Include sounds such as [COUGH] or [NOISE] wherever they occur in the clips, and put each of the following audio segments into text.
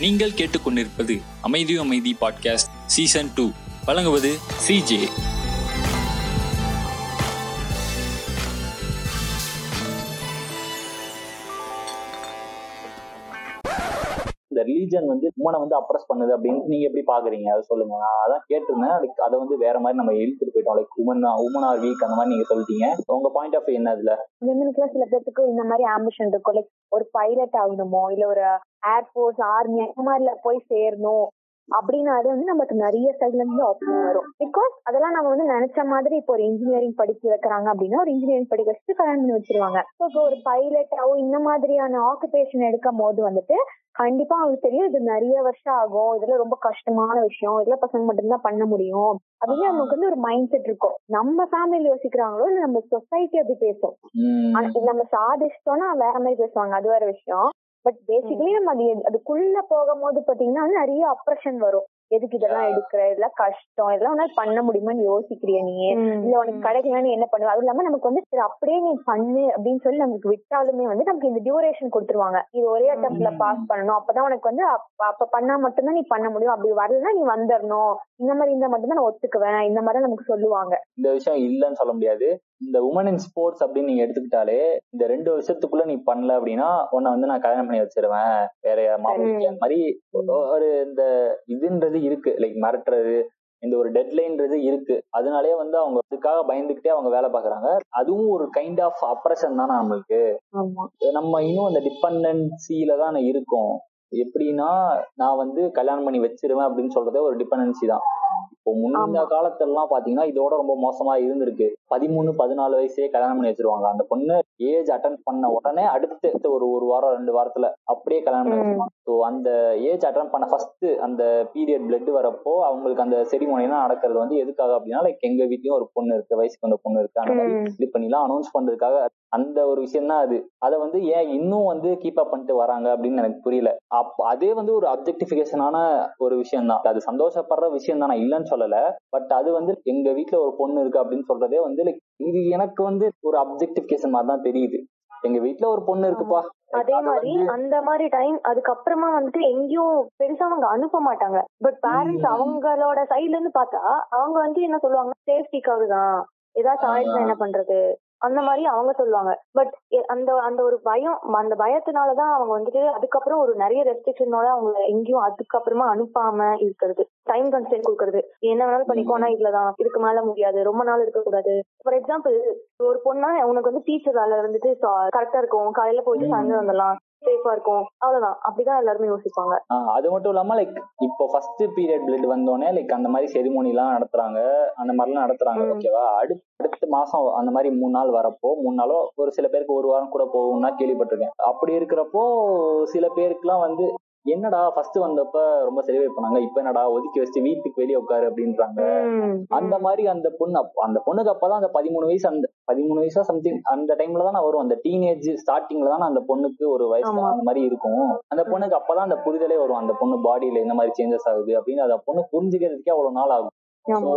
நீங்கள் கேட்டுக்கொண்டிருப்பது அமைதி அமைதி பாட்காஸ்ட் சீசன் டூ வழங்குவது சிஜே ரிலீஜன் வந்து உமனை வந்து அப்ரஸ் பண்ணுது அப்படின்னு நீங்க எப்படி பாக்குறீங்க? அதை சொல்லுங்க. நான் அதான் கேட்டிருந்தேன். அதுக்கு அதை வந்து வேற மாதிரி நம்ம இழுத்துட்டு போயிட்டோம். Like woman woman are weak அந்த மாதிரி நீங்க சொல்லிட்டீங்க. உங்க பாயிண்ட் ஆஃப் என்ன அதுல? விமனுக்குலாம் சில பேருக்கு இந்த மாதிரி ஆம்பிஷன் இருக்கும். லைக் ஒரு பைலட் ஆகணுமோ? இல்ல ஒரு ஏர்போர்ஸ் ஆர்மி அந்த மாதிரில போய் சேரணும். அப்படின்னு அது வந்து நமக்கு நிறைய சைட்ல இருந்து ஆப்ஷன் வரும். பிகாஸ் அதெல்லாம் நம்ம வந்து நினைச்ச மாதிரி இப்போ ஒரு இன்ஜினியரிங் படிக்க வைக்கிறாங்க அப்படின்னா ஒரு இன்ஜினியரிங் படிக்க வச்சுட்டு கல்யாணம் பண்ணி வச்சிருவாங்க. ஸோ இப்போ ஒரு பைலட்டாவோ இந்த மாதிரியான ஆக்குபேஷன் எடுக்கும் போது வந்துட்டு கண்டிப்பா அவங்களுக்கு தெரியும் இது நிறைய வருஷம் ஆகும். இதெல்லாம் ரொம்ப கஷ்டமான விஷயம். இதெல்லாம் பசங்க மட்டும்தான் பண்ண முடியும். அப்படின்னு நமக்கு வந்து ஒரு மைண்ட் செட் இருக்கும். நம்ம ஃபேமிலி யோசிக்கிறாங்களோ இல்ல நம்ம சொசைட்டி அப்படி பேசும். நம்ம சாதிச்சிட்டோம்னா வேற மாதிரி பேசுவாங்க. அது வேற விஷயம். பட் பேசிக்கலி நம்ம அது அதுக்குள்ள போகும்போது பாத்தீங்கன்னா நிறைய அப்ரஷன் வரும். எதுக்கு இதெல்லாம் எடுக்கிற? இதெல்லாம் கஷ்டம். இதெல்லாம் உன்னால பண்ண முடியுமான்னு யோசிக்கிறிய நீ? இல்ல உனக்கு கிடைக்கல நீ என்ன பண்ணுவ? அதுவும் இல்லாம நமக்கு வந்து சரி அப்படியே நீ பண்ணு அப்படின்னு சொல்லி நமக்கு விட்டாலுமே வந்து நமக்கு இந்த டியூரேஷன் கொடுத்துருவாங்க. இது ஒரே அட்டம்ப்ட்ல பாஸ் பண்ணணும். அப்பதான் உனக்கு வந்து அப்ப பண்ணா மட்டும்தான் நீ பண்ண முடியும். அப்படி வரலன்னா நீ வந்துடணும் இந்த மாதிரி இருந்தா மட்டும்தான் நான் ஒத்துக்குவேன். இந்த மாதிரி நமக்கு சொல்லுவாங்க. இந்த விஷயம் இல்லைன்னு சொல்ல முடியாது. இந்த உமன் இன் ஸ்போர்ட்ஸ் அப்படின்னு நீங்க எடுத்துக்கிட்டாலே இந்த ரெண்டு வருஷத்துக்குள்ள நீ பண்ணல அப்படின்னா உன்னை வந்து நான் கல்யாணம் பண்ணி வச்சிருவேன். வேற மாப்பிள்ளை மாதிரி ஒரு இந்த இதுன்றது இருக்கு. லைக் மிரட்டுறது இந்த ஒரு டெட்லைன்றது இருக்கு. அதனாலே வந்து அவங்க அதுக்காக பயந்துகிட்டே அவங்க வேலை பாக்குறாங்க அதுவும் ஒரு கைண்ட் ஆஃப் அப்ரஷன் தானே நம்மளுக்கு. நம்ம இன்னும் அந்த டிபெண்டன்சில தான் இருக்கோம். எப்படின்னா நான் வந்து கல்யாணம் பண்ணி வச்சிருவேன் அப்படின்னு சொல்றதே ஒரு டிபெண்டன்சி தான். இப்போ முன்ன. காலத்துலலாம் பாத்தீங்கன்னா இதோட ரொம்ப மோசமா இருந்திருக்கு பதிமூணு பதினாலு வயசே கல்யாணம் பண்ணி வச்சிருவாங்க அந்த பொண்ணு ஏஜ் அட்டன் பண்ண உடனே அடுத்த ஒரு ஒரு வாரம் ரெண்டு வாரத்துல அப்படியே கல்யாணம் பண்ணி. வச்சிருவாங்க ஸோ அந்த ஏஜ் அட்டன் பண்ண ஃபர்ஸ்ட் அந்த பீரியட் பிளட் வரப்போ அவங்களுக்கு அந்த செரிமோனிலாம் நடக்கிறது வந்து எதுக்காக அப்படின்னா லைக் எங்க வீட்லயும் ஒரு பொண்ணு இருக்கு வயசுக்கு வந்த பொண்ணு இருக்கு அந்த மாதிரி. இது பண்ணிலாம் அனௌன்ஸ் பண்றதுக்காக அந்த ஒரு விஷயம் தான் அது அதை வந்து ஏன் இன்னும் வந்து கீப் அப் பண்ணிட்டு வராங்க அப்படின்னு எனக்கு புரியல அதே வந்து ஒரு அப்ஜெக்டிபிகேஷனான ஒரு விஷயம் தான் அது சந்தோஷப்படுற விஷயம் தான் நான் இல்லைன்னு சொல்லல. பட் அது வந்து எங்க வீட்ல ஒரு பொண்ணு இருக்கு அப்படின்னு சொல்றதே வந்து இது எனக்கு வந்து ஒரு அப்ஜெக்டிபிகேஷன் மாதிரி தான் தெரியுது. எங்க வீட்ல ஒரு பொண்ணு இருக்குப்பா. அதே மாதிரி அந்த மாதிரி டைம் அதுக்கப்புறமா வந்துட்டு எங்கேயும் பெருசா அவங்க அனுப்ப மாட்டாங்க. But parents. அவங்களோட சைடுல இருந்து பார்த்தா அவங்க வந்து என்ன சொல்லுவாங்க? சேஃப்டிக்காக தான். ஏதாச்சும் ஆயிடுச்சுன்னா என்ன பண்றது? அந்த மாதிரி அவங்க சொல்லுவாங்க. பட் அந்த அந்த ஒரு பயம் அந்த பயத்தினாலதான் அவங்க வந்துட்டு அதுக்கப்புறம் ஒரு நிறைய ரெஸ்ட்ரிக்ஷனோட அவங்க எங்கேயும் அதுக்கப்புறமா அனுப்பாம இருக்கிறது. டைம் கன்ஸ்டன்ட் கொடுக்கறது. என்ன வேணாலும் பண்ணிக்கோ ஆனா இவ்வளவுதான். இதுக்கு மேல முடியாது. ரொம்ப நாள் இருக்க கூடாது ஃபார் எக்ஸாம்பிள் ஒரு பொண்ணா உனக்கு வந்து டீச்சர் வேலை இருந்துட்டு கரெக்டா இருக்கும். காலையில போயிட்டு. சாயந்தரம் வந்துடலாம். சேஃபா இருக்கும். அவ்வளவுதான். அப்படிதான் எல்லாருமே யோசிப்பாங்க. அது மட்டும் இல்லாம லைக் இப்போ ஃபர்ஸ்ட் பீரியட் பிளட் வந்தோடனே லைக் அந்த மாதிரி செரிமோனி எல்லாம் நடத்துறாங்க. அந்த மாதிரிலாம் நடத்துறாங்க ம். ஓகேவா அடுத்த அடுத்த மாசம் அந்த மாதிரி மூணு நாள் வரப்போ மூணு நாளோ ஒரு சில பேருக்கு ஒரு வாரம் கூட போகும்னா கேள்விப்பட்டிருக்கேன். அப்படி இருக்கிறப்போ சில பேருக்குலாம் வந்து என்னடா ஃபர்ஸ்ட் வந்தப்ப ரொம்ப செலிப்ரேட் பண்ணாங்க. இப்ப என்னடா ஒதுக்கி வச்சு வீட்டுக்கு வெளியே உட்காரு அப்படின்றாங்க. அந்த மாதிரி அந்த பொண்ணு அப்ப- அந்த பொண்ணுக்கு அப்பதான் அந்த பதிமூணு வயசு அந்த பதிமூணு வயசா சம்திங் அந்த டைம்ல தானே வரும் அந்த டீனேஜ் ஸ்டார்டிங்ல தானே அந்த பொண்ணுக்கு ஒரு வயசு. அந்த மாதிரி இருக்கும். அந்த பொண்ணுக்கு அப்பதான் அந்த புரிதலே வரும். அந்த பொண்ணு பாடியில இந்த மாதிரி சேஞ்சஸ் ஆகுது அப்படின்னு அந்த பொண்ணு புரிஞ்சுக்கிறதுக்கே அவ்வளவு நாள் ஆகும்.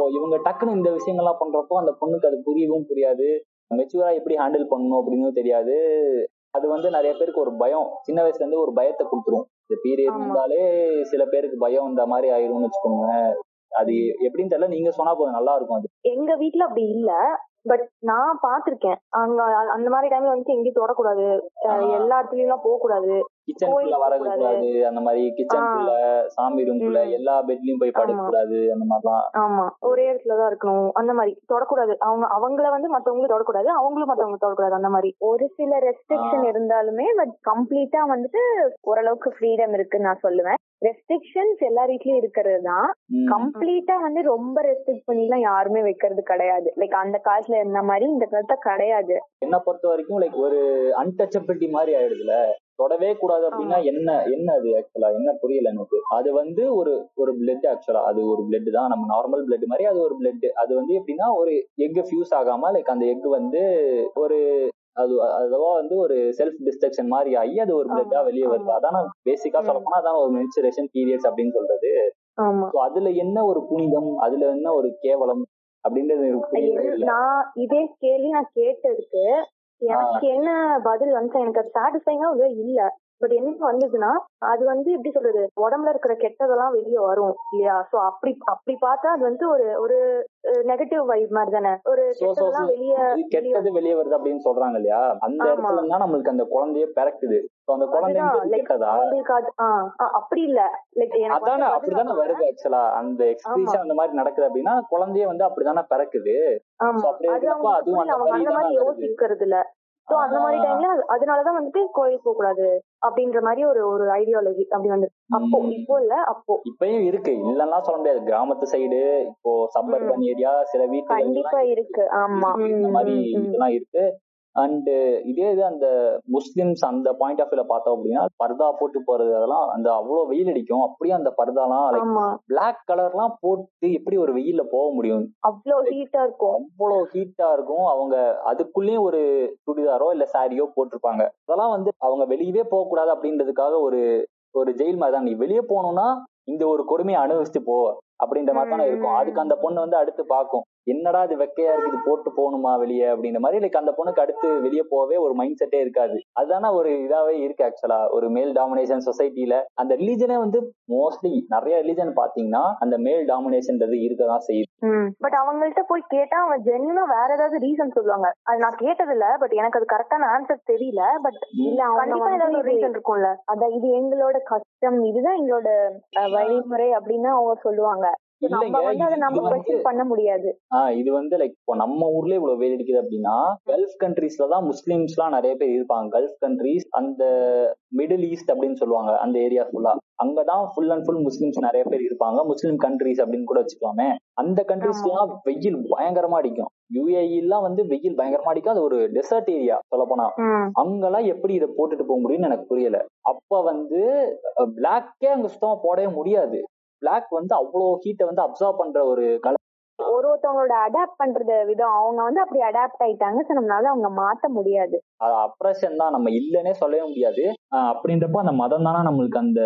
இவங்க டக்குன்னு இந்த விஷயங்கள்லாம் பண்றப்போ அந்த பொண்ணுக்கு அது புரியவும் புரியாது. மெச்சூரா எப்படி ஹேண்டில் பண்ணணும் அப்படின்னு தெரியாது. அது வந்து நிறைய பேருக்கு ஒரு பயம். சின்ன வயசுல இருந்து ஒரு பயத்தை கொடுத்துரும். இந்த பீரியட் ஆமா. வந்தாலே சில பேருக்கு பயம் இந்த மாதிரி ஆயிரும்னு வச்சுக்கோங்க அது எப்படின்னு தெரியல. நீங்க சொன்னா போதும். நல்லா இருக்கும் அது. எங்க வீட்ல அப்படி இல்ல. பட் நான் பாத்திருக்கேன் அங்க அந்த மாதிரி டைம்ல வந்து எங்கேயும் தொடக்கூடாது. எல்லா இடத்துலயும் போக கூடாது கிச்சனுக்குள்ள கோயிலுக்கு வரது போகக்கூடாது. கூடாது. அந்த மாதிரி கிச்சனுக்குள்ள சாமி ரூம்குள்ள. எல்லா பெட்லயும் போய் படுக்க. கூடாது அந்த மாதிரிலாம். ஆமா. ஒரே இடத்துலதான் இருக்கணும். அந்த மாதிரி. தொடக்கூடாது. அவங்க அவங்கள வந்து மத்தவங்களும் தொடக்கூடாது. அவங்களும் மத்தவங்க தொடக்கூடாது. அந்த மாதிரி. ஒரு சில ரெஸ்ட்ரிக்ஷன். இருந்தாலுமே பட் கம்ப்ளீட்டா வந்துட்டு ஓரளவுக்கு ஃப்ரீடம் இருக்குன்னு நான் சொல்லுவேன். ரெஸ்ட்ரிக்ஷன்ஸ் எல்லா வீட்லயும் இருக்கிறது தான். கம்ப்ளீட்டா வந்து ரொம்ப ரெஸ்ட்ரிக்ட் பண்ணி எல்லாம் யாருமே வைக்கிறது கிடையாது. லைக் அந்த காலத்துல இருந்த மாதிரி இந்த காலத்துல கிடையாது. என்ன பொறுத்த வரைக்கும் லைக் ஒரு அன்டச்சபிலிட்டி மாதிரி ஆயிடுதுல. தொடவே கூடாது அப்படின்னா என்ன என்ன அது ஆக்சுவலா என்ன புரியல எனக்கு? அது வந்து ஒரு ஒரு பிளட் ஆக்சுவலா அது ஒரு பிளட் தான். நம்ம நார்மல் பிளட் மாதிரி அது ஒரு பிளட் அது வந்து எப்படின்னா ஒரு எக் ஃபியூஸ் ஆகாம லைக் அந்த எக் வந்து ஒரு அது அதுவா வந்து ஒரு செல்ஃப் டிஸ்ட்ரக்ஷன் மாதிரி ஆகி அது ஒரு பிளட்டா வெளியே வருது. அதான பேசிக்கா. சொல்ல போனா அதான் ஒரு மென்சுரேஷன் பீரியட்ஸ் அப்படின்னு சொல்றது. அதுல என்ன ஒரு புனிதம்? அதுல என்ன ஒரு கேவலம்? அப்படின்றது நான் இதே கேள்வி நான் கேட்டதுக்கு எனக்கு என்ன பதில் வந்து எனக்கு அது சாட்டிஸ்ஃபைங்கா இல்ல. பட் என்ன வந்ததுன்னா அது வந்து எப்படி சொல்றது? உடம்புல இருக்கிற கெட்டதெல்லாம் வெளியே வரும் இல்லையா? சோ அப்படி அப்படி பார்த்தா அது வந்து ஒரு ஒரு நெகட்டிவ் வைப் மாதிரி தானே? ஒரு கெட்டதெல்லாம் வெளியே கெட்டது வெளியே வருது அப்படின்னு சொல்றாங்க இல்லையா? அந்த. இடத்துல தான் நம்மளுக்கு அந்த குழந்தைய பிறக்குது. அந்த அப்படி இல்ல. அதானே அப்படிதானே வருது ஆக்சுவலா அந்த எக்ஸ்பிரஷன் அந்த மாதிரி நடக்குது அப்படின்னா குழந்தைய வந்து அப்படிதானே பிறக்குது. அதுவும் அந்த மாதிரி. யோசிக்கிறது இல்ல சோ அந்த மாதிரி. டைம்ல அதனாலதான் வந்துட்டு கோயில் போக கூடாது அப்படின்ற மாதிரி ஒரு ஒரு ஐடியாலஜி அப்படி வந்து அப்போ. இப்போ இல்ல அப்போ. இப்பயும் இருக்கு. இல்லன்னா சொல்ல முடியாது. கிராமத்து சைடு இப்போ சப்பர்பன் ஏரியா சில வீட்டுகள் கண்டிப்பா இருக்கு. ஆமா. இந்த மாதிரி. இதெல்லாம் இருக்கு. அண்ட் இதே இது அந்த முஸ்லிம்ஸ் அந்த பாயிண்ட் ஆஃப் வியூல பார்த்தோம் அப்படின்னா பர்தா போட்டு போறது அதெல்லாம் அந்த அவ்வளவு வெயில் அடிக்கும். அப்படியே அந்த பர்தாலாம் லைக் பிளாக் கலர்லாம் போட்டு எப்படி ஒரு வெயில்ல போக முடியும்? அவ்வளவு ஹீட்டா இருக்கும். அவ்வளவு ஹீட்டா இருக்கும். அவங்க அதுக்குள்ளேயும் ஒரு சுடிதாரோ இல்ல சாரியோ போட்டிருப்பாங்க. அதெல்லாம் வந்து அவங்க வெளியவே போக கூடாது அப்படின்றதுக்காக ஒரு ஒரு ஜெயில் மாதிரி தான். நீ வெளியே போகணும்னா இந்த ஒரு கொடுமையை அனுபவிச்சுட்டு போ அப்படின்ற மாதிரி தானே இருக்கும். அதுக்கு அந்த பொண்ணு வந்து அடுத்து பார்க்கும். என்னடா இது வெக்கையா இருக்கு இது போட்டு போகணுமா வெளியே அப்படின்ற மாதிரி லைக் அந்த பொண்ணுக்கு அடுத்து வெளியே போகவே ஒரு மைண்ட் செட்டே இருக்காது. அதுதானே ஒரு இதாவே இருக்கு ஆக்சுவலா ஒரு மேல் டாமினேஷன் சொசைட்டில அந்த ரிலீஜனே வந்து மோஸ்ட்லி நிறைய ரிலீஜன் பாத்தீங்கன்னா அந்த மேல் டாமினேஷன்ன்றது இருக்கதான் செய்யுது. பட் அவங்கள்ட்ட போய் கேட்டா அவங்க ஜென்யூனா வேற ஏதாவது ரீசன் சொல்லுவாங்க. அது நான் கேட்டது இல்ல பட் எனக்கு அது கரெக்டான ஆன்சர் தெரியல பட் இல்ல கண்டிப்பா ஏதாவது ரீசன் இருக்கும்ல. அதான் இது எங்களோட கஷ்டம் இதுதான் எங்களோட வழிமுறை அப்படின்னு அவங்க சொல்லுவாங்க. இது- வந்து- லைக் இப்போ நம்ம ஊர்லயே இவ்வளவு வெயில் அடிக்குது அப்படின்னா கல்ஃப் கண்ட்ரீஸ்ல தான் முஸ்லிம்ஸ் எல்லாம் நிறைய பேர் இருப்பாங்க. கல்ஃப் கண்ட்ரீஸ் அந்த மிடில் ஈஸ்ட் அப்படின்னு சொல்லுவாங்க அந்த ஏரியா ஃபுல்லா அங்கதான் ஃபுல் அண்ட் ஃபுல் முஸ்லிம்ஸ் நிறைய பேர் இருப்பாங்க. முஸ்லிம் கண்ட்ரீஸ் அப்படின்னு கூட வச்சுக்கலாமே. அந்த கண்ட்ரீஸ் எல்லாம் வெயில் பயங்கரமா அடிக்கும். யுஏஇ எல்லாம் வந்து வெயில் பயங்கரமா அடிக்கும். அது ஒரு டெசர்ட் ஏரியா சொல்ல போனா அங்கெல்லாம் எப்படி இதை போட்டுட்டு போக முடியும்னு எனக்கு புரியல. அப்ப வந்து பிளாக்கே அங்க சுத்தமா போடவே முடியாது. பிளாக் வந்து அவ்வளவு ஹீட்டை வந்து அப்சர்வ் பண்ற ஒரு கலர் ஒரு ஒருத்தவங்களோட அடாப்ட் பண்றது விதம் அவங்க வந்து அப்படி அடாப்ட் ஆயிட்டாங்க சோ நம்மளால அவங்க மாத்த முடியாது. அப்ரஷன் தான் நம்ம இல்லைன்னே சொல்லவே முடியாது. அப்படின்றப்ப அந்த மதம் தானே நம்மளுக்கு அந்த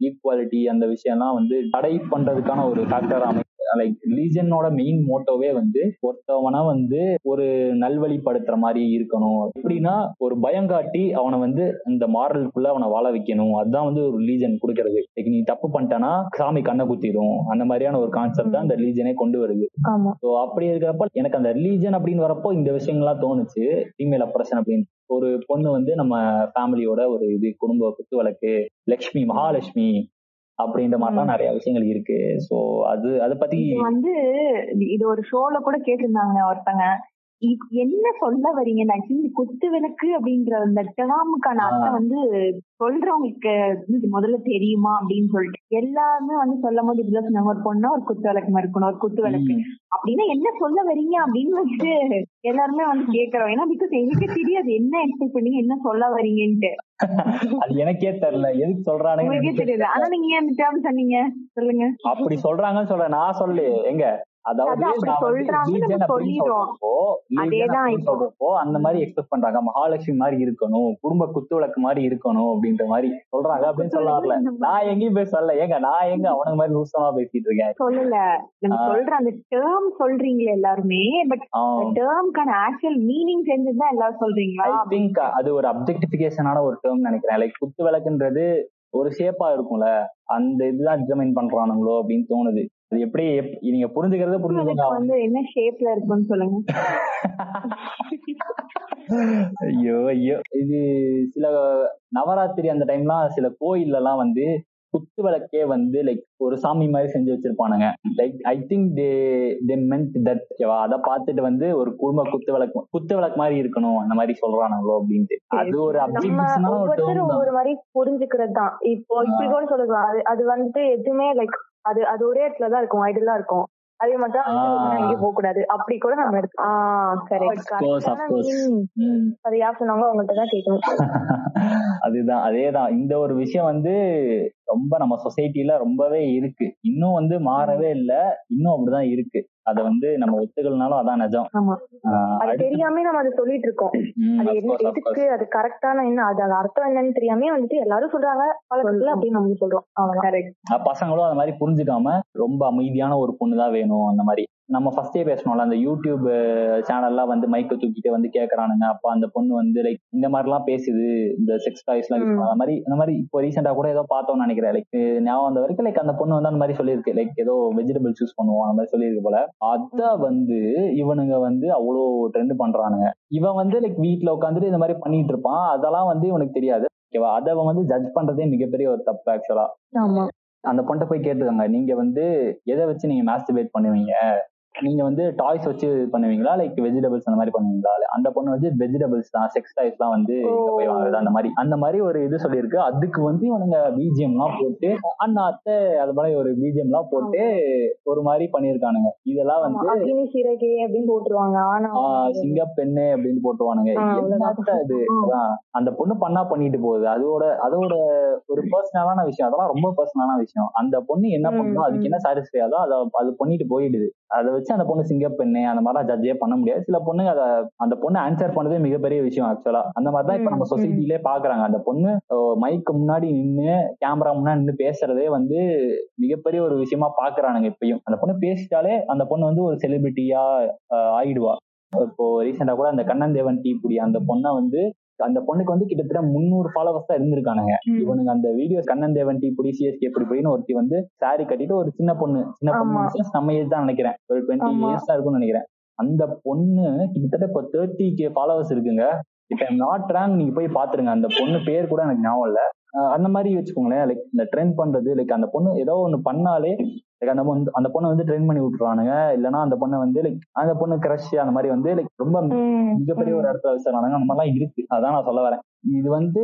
ஈக்குவாலிட்டி அந்த விஷயம்லாம் வந்து தடை பண்றதுக்கான ஒரு ஃபேக்டர் அமை லைக் ரிலீஜனோட மெயின் மோட்டோவே வந்து ஒருத்தவனை வந்து ஒரு நல்வழிப்படுத்துற மாதிரி இருக்கணும். எப்படின்னா ஒரு பயம் காட்டி அவனை வந்து இந்த மாரலுக்குள்ள அவனை வாழ வைக்கணும். அதுதான் வந்து ஒரு ரிலீஜன் கொடுக்கறது. லைக் நீ தப்பு பண்ணிட்டனா சாமி கண்ணை குத்திடும். அந்த மாதிரியான ஒரு கான்செப்ட் தான் இந்த ரிலீஜனே கொண்டு வருது. ஸோ அப்படி இருக்கிறப்ப எனக்கு அந்த ரிலீஜன் அப்படின்னு வரப்போ இந்த விஷயங்கள்லாம் தோணுச்சு. ஃபீமேல் அப்ரஷன் அப்படின்னு. ஒரு பொண்ணு வந்து நம்ம ஃபேமிலியோட ஒரு இது குடும்ப குத்து வழக்கு லக்ஷ்மி மகாலட்சுமி அப்படின்ற மாதிரிலாம் நிறைய விஷயங்கள் இருக்கு. ஸோ அது அதை பத்தி வந்து இது ஒரு ஷோல கூட கேட்டிருந்தாங்க ஒருத்தங்க. என்ன சொல்ல வரீங்க ஆக்சுவலி குத்து விளக்கு அப்படின்ற அந்த டேர்முக்கான அர்த்தம் வந்து சொல்றவங்களுக்கு முதல்ல தெரியுமா அப்படின்னு சொல்லிட்டு. எல்லாருமே வந்து சொல்லும் போது இப்படிதான் சொன்னாங்க. ஒரு பொண்ணா ஒரு குத்து விளக்கு இருக்கணும் ஒரு குத்து விளக்கு. அப்படின்னா என்ன சொல்ல வரீங்க அப்படின்னு வந்து எல்லாருமே வந்து கேக்குறோம். ஏன்னா பிகாஸ் எங்களுக்கே தெரியாது. என்ன எக்ஸ்பெக்ட் பண்ணீங்க? என்ன சொல்ல வரீங்கன்ட்டு அது எனக்கே தெரியல. எதுக்கு சொல்றானுங்க உங்களுக்கே தெரியாது ஆனா நீங்க அந்த டேர்ம் சொன்னீங்க? சொல்லுங்க. அப்படி சொல்றாங்கன்னு சொல்றேன் நான் சொல்லு எங்க? சொல்றப்போ அந்த மாதிரி எக்ஸ்பெக்ட் பண்றாங்க. மகாலட்சுமி மாதிரி இருக்கணும் குடும்ப குத்து விளக்கு மாதிரி இருக்கணும் அப்படின்ற மாதிரி சொல்றாங்க அப்படின்னு சொல்ல வரல நான் எங்கேயும் போய் ஏங்க நான் எங்க அவனுக்கு மாதிரி லூசமா பேசிட்டு இருக்கேன்? சொல்லல. நம்ம. சொல்ற அந்த டேர்ம் சொல்றீங்களே எல்லாருமே பட் டேர்ம்க்கான ஆக்சுவல் மீனிங் தெரிஞ்சதுதான் எல்லாரும் சொல்றீங்களா? ஐ திங்க் அது ஒரு அப்ஜெக்டிபிகேஷனான ஒரு டேர்ம் நினைக்கிறேன். லைக் குத்து விளக்குன்றது ஒரு ஷேப்பா இருக்கும்ல. அந்த இதுதான் டிட்டர்மைன் பண்றானுங்களோ அப்படின்னு தோணுது. அது எப்படி எப்- நீங்க புரிஞ்சுக்கிறத புரிஞ்சுக்கோங்க. வந்து என்ன ஷேப்ல இருக்குன்னு சொல்லுங்க. ஐயோ ஐயோ. இது சில நவராத்திரி அந்த டைம்லாம் சில கோயில்ல எல்லாம் வந்து குத்து விளக்கே வந்து லைக் ஒரு சாமி மாதிரி செஞ்சு வச்சிருப்பானுங்க. Like I think they they meant that அதை பார்த்துட்டு வந்து ஒரு குடும்ப குத்து விளக்கு குத்து விளக்கு மாதிரி இருக்கணும் அந்த மாதிரி சொல்றானுங்களோ அப்படின்ட்டு. அது ஒரு ஒவ்வொரு மாதிரி புரிஞ்சுக்கிறது தான் இப்போ இப்படி கூட சொல்லலாம் அது அது வந்துட்டு எதுவுமே லைக் அது அது ஒரே இடத்துல தான் இருக்கும் ஐடியலா இருக்கும். அதே மாதிரி. எங்கேயும் போக கூடாது அப்படி கூட நம்ம எடுக்கலாம் ah But correct course, of correct ஆன course. meaning, ம். அது யார் சொன்னாங்களோ அவங்கள்ட்ட தான் கேட்கணும். [LAUGHS] அதுதான் அதேதான். இந்த ஒரு விஷயம் வந்து ரொம்ப நம்ம சொசைட்டில ரொம்பவே இருக்கு. இன்னும் வந்து மாறவே இல்ல. இன்னும் அப்படிதான் இருக்கு. அத வந்து நம்ம ஒத்துக்கலனாலும் அதான் நிஜம். அது தெரியாம நம்ம அதை சொல்லிட்டு இருக்கோம் அது என்ன எதுக்கு. அது கரெக்டான என்ன அது அது அர்த்தம் என்னன்னு தெரியாம வந்துட்டு எல்லாரும் சொல்றாங்க பழக்கத்துல அப்படின்னு நம்ம சொல்றோம். பசங்களும் அந்த மாதிரி புரிஞ்சுக்காம ரொம்ப அமைதியான ஒரு பொண்ணு தான் வேணும் அந்த மாதிரி. நம்ம ஃபர்ஸ்டே பேசணும்ல அந்த யூடியூப் சேனல்லாம் வந்து மைக்க தூக்கிட்டு வந்து கேக்குறானுங்க. அப்ப அந்த பொண்ணு வந்து லைக் இந்த மாதிரிலாம் பேசுது. இந்த செக்ஸ் டாய்ஸ் எல்லாம் யூஸ். பண்ண மாதிரி இந்த மாதிரி இப்போ ரீசெண்டா கூட ஏதோ பார்த்தோம்னு நினைக்கிறேன். லைக் ஞாபகம் வந்த வரைக்கும் லைக் அந்த பொண்ணு வந்து அந்த மாதிரி சொல்லியிருக்கு. லைக் ஏதோ வெஜிடபிள்ஸ் யூஸ் பண்ணுவோம் அந்த மாதிரி சொல்லியிருக்கு போல. அத வந்து இவனுங்க வந்து அவ்வளோ ட்ரெண்ட் பண்றானுங்க. இவன் வந்து லைக் வீட்ல உட்காந்துட்டு இந்த மாதிரி பண்ணிட்டு இருப்பான். அதெல்லாம் வந்து இவனுக்கு தெரியாது. ஓகேவா அதை அவன் வந்து ஜட்ஜ் பண்றதே மிகப்பெரிய ஒரு தப்பு ஆக்சுவலா ஆமா. அந்த பொண்ணை போய் கேட்டுருக்காங்க நீங்க வந்து எதை வச்சு நீங்க மாஸ்டிபேட் பண்ணுவீங்க? நீங்க வந்து டாய்ஸ் வச்சு பண்ணுவீங்களா? லைக் வெஜிடபிள்ஸ் அந்த மாதிரி பண்ணுவீங்களா? அந்த பொண்ணு வந்து வெஜிடபிள்ஸ் தான் செக்ஸ் டாய்ஸ் தான் வந்து போய் வாங்குறது. அந்த மாதிரி அந்த மாதிரி ஒரு இது சொல்லியிருக்கு. அதுக்கு வந்து இவனுங்க பிஜிஎம் எல்லாம் போட்டு அண்ணா அத்தை அது மாதிரி ஒரு பிஜிஎம் எல்லாம் போட்டு ஒரு மாதிரி பண்ணியிருக்கானுங்க. இதெல்லாம் வந்து அப்படின்னு போட்டுருவாங்க. ஆனா சிங்க பெண்ணு அப்படின்னு போட்டுருவானுங்க. அது? அந்த பொண்ணு பண்ணா பண்ணிட்டு போகுது. அதோட அதோட ஒரு பர்சனலான விஷயம். அதெல்லாம் ரொம்ப பர்சனலான விஷயம். அந்த பொண்ணு என்ன ம், பண்ணுதோ அதுக்கு. என்ன சாட்டிஸ்ஃபை ஆதோ அதை அது பண்ணிட்டு போயிடுது. அதை வச்சு அந்த பொண்ணு சிங்க பெண்ணு அந்த மாதிரிலாம் ஜட்ஜே பண்ண முடியாது. சில பொண்ணு அதை அந்த பொண்ணு ஆன்சர் பண்ணதே மிகப்பெரிய விஷயம் ஆக்சுவலா அந்த மாதிரி தான் இப்ப நம்ம. சொசைட்டிலே பாக்குறாங்க. அந்த பொண்ணு மைக்கு முன்னாடி நின்னு கேமரா முன்னாடி நின்னு பேசுறதே வந்து மிகப்பெரிய ஒரு விஷயமா பாக்குறானுங்க இப்பயும். அந்த பொண்ணு பேசிட்டாலே அந்த பொண்ணு வந்து ஒரு செலிபிரிட்டியா ஆயிடுவா. இப்போ ரீசெண்டா கூட அந்த கண்ணன் தேவன் டீ புடி அந்த பொண்ணை வந்து அந்த பொண்ணுக்கு வந்து கிட்டத்தட்ட முந்நூறு ஃபாலோவர்ஸ் தான் இருந்திருக்கானுங்க. இவனுங்க அந்த வீடியோ கண்ணன் தேவன் டீ புடி சிஎஸ்கே இப்படி இப்படின்னு ஒருத்தி வந்து சாரி கட்டிட்டு ஒரு சின்ன பொண்ணு சின்ன. பொண்ணு நம்ம ஏஜ் தான் நினைக்கிறேன். ஒரு டுவெண்ட்டி. இயர்ஸ் தான் இருக்கும்னு நினைக்கிறேன். அந்த பொண்ணு கிட்டத்தட்ட இப்போ தேர்ட்டி கே ஃபாலோவர்ஸ் இருக்குங்க. இப்ப நாட் ரேங்க் நீங்க போய் பாத்துருங்க. அந்த பொண்ணு பேர் கூட எனக்கு ஞாபகம் இல்ல. அந்த மாதிரி வச்சுக்கோங்களேன். லைக் இந்த ட்ரெண்ட் பண்றது லைக் அந்த பொண்ணு ஏதோ ஒண்ணு பண்ணாலே லைக் அந்த பொண்ணு அந்த பொண்ணை வந்து ட்ரெயின் பண்ணி விட்டுருவானுங்க. இல்லைன்னா அந்த பொண்ணை வந்து லைக் அந்த பொண்ணு கிரஷ் அந்த மாதிரி வந்து லைக் ரொம்ப மிகப்பெரிய ஒரு இடத்துல வச்சிடறானுங்க அந்த மாதிரிலாம் இருக்கு. அதான் நான் சொல்ல வரேன். இது வந்து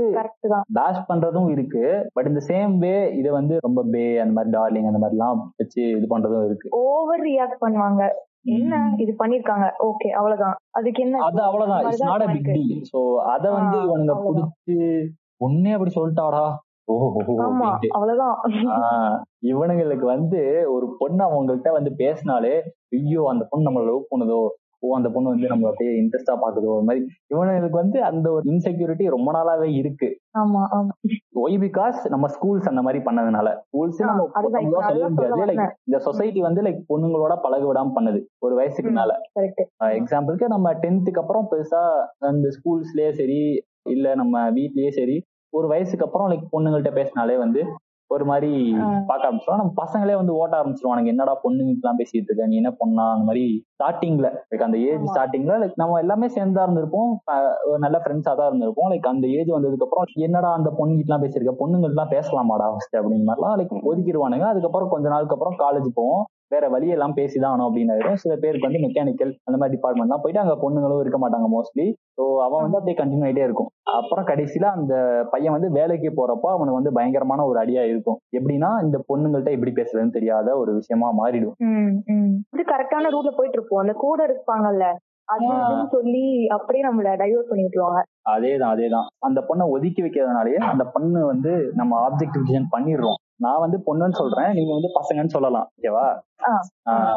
பேஷ் பண்றதும் இருக்கு. பட் இந்த சேம் வே இதை வந்து ரொம்ப பே அந்த மாதிரி டார்லிங் அந்த மாதிரிலாம் வச்சு இது பண்றதும் இருக்கு. ஓவர் ரியாக்ட் பண்ணுவாங்க. என்ன. இது பண்ணிருக்காங்க. ஓகே அவ்வளவுதான். அதுக்கு என்ன? அது அவ்வளவுதான். It's not a big. Deal so அத வந்து இவனுங்க. புடிச்சு ஒன்னே அப்படி சொல்லிட்டாடா. இவனுங்களுக்கு வந்து ஒரு பொண்ணு அவங்கள்ட்ட வந்து பேசினாலே ஐயோ அந்த பொண்ணு நம்மள லவ் பண்ணுதோ? ஓ அந்த பொண்ணு வந்து நம்ம அப்படியே இன்ட்ரெஸ்டா பாக்குதோ ஒரு மாதிரி இவனுங்களுக்கு வந்து அந்த ஒரு இன்செக்யூரிட்டி ரொம்ப நாளாவே இருக்கு. ஒய் பிகாஸ் நம்ம ஸ்கூல்ஸ் அந்த மாதிரி பண்ணதுனால. ஸ்கூல்ஸ் நம்ம சொல்ல முடியாது. லைக். இந்த சொசைட்டி வந்து லைக் பொண்ணுங்களோட பழக விடாம பண்ணுது ஒரு வயசுக்கு. மேல. எக்ஸாம்பிளுக்கு நம்ம டென்த்துக்கு அப்புறம் பெருசா அந்த ஸ்கூல்ஸ்லயே சரி இல்ல நம்ம வீட்லயே சரி ஒரு வயசுக்கு அப்புறம் லைக் பொண்ணுங்கள்ட்ட பேசினாலே வந்து ஒரு மாதிரி. பார்க்க ஆரம்பிச்சிடும் நம்ம பசங்களே வந்து ஓட்ட ஆரம்பிச்சிருவானுங்க என்னடா பொண்ணுங்கலாம் பேசிட்டு இருக்க? நீ என்ன பொண்ணா? அந்த மாதிரி ஸ்டார்டிங்ல லைக் அந்த ஏஜ். ஸ்டார்டிங்ல லைக் நம்ம எல்லாமே சேர்ந்தா இருந்திருப்போம். நல்ல ஃப்ரெண்ட்ஸா தான் இருந்திருப்போம். லைக் அந்த ஏஜ் வந்ததுக்கு அப்புறம் என்னடா அந்த பொண்ணுகிட்டலாம் பேசியிருக்க? பொண்ணுங்கள்லாம் பேசலாமாடா ஃபர்ஸ்ட் அப்படின்னு மாதிரிலாம் லைக் ஒதுக்கிடுவானுங்க அதுக்கப்புறம் கொஞ்ச நாளுக்கு அப்புறம் காலேஜ் போவோம். வேற வழி எல்லாம் பேசிதான் ஆகணும் அப்படின்னு ஆயிரும் சில பேருக்கு வந்து மெக்கானிக்கல் அந்த மாதிரி டிபார்ட்மெண்ட் தான் போயிட்டு அங்க பொண்ணுங்களும் இருக்க மாட்டாங்க மோஸ்ட்லி ஸோ அவன் வந்து அப்படியே கண்டினியூ ஆயிட்டே இருக்கும். அப்புறம் கடைசியில அந்த பையன் வந்து வேலைக்கு போறப்போ அவனுக்கு வந்து பயங்கரமான ஒரு அடியா இருக்கும். எப்படின்னா இந்த பொண்ணுங்கள்ட்ட எப்படி பேசுறதுன்னு தெரியாத ஒரு விஷயமா மாறிடும் இது கரெக்டான ரூட்ல போயிட்டு இருப்போம். அந்த கூட இருப்பாங்கல்ல சொல்லி அப்படியே நம்மள டைவர்ட் பண்ணி விட்டுருவாங்க. அதேதான் அதேதான். அந்த பொண்ணை ஒதுக்கி வைக்கிறதுனாலயே அந்த பொண்ணு வந்து நம்ம ஆப்ஜெக்டிஃபிகேஷன் பண்ணிடுறோம். நான் வந்து பொண்ணுன்னு சொல்றேன் நீங்க வந்து பசங்கன்னு சொல்லலாம் ஓகேவா.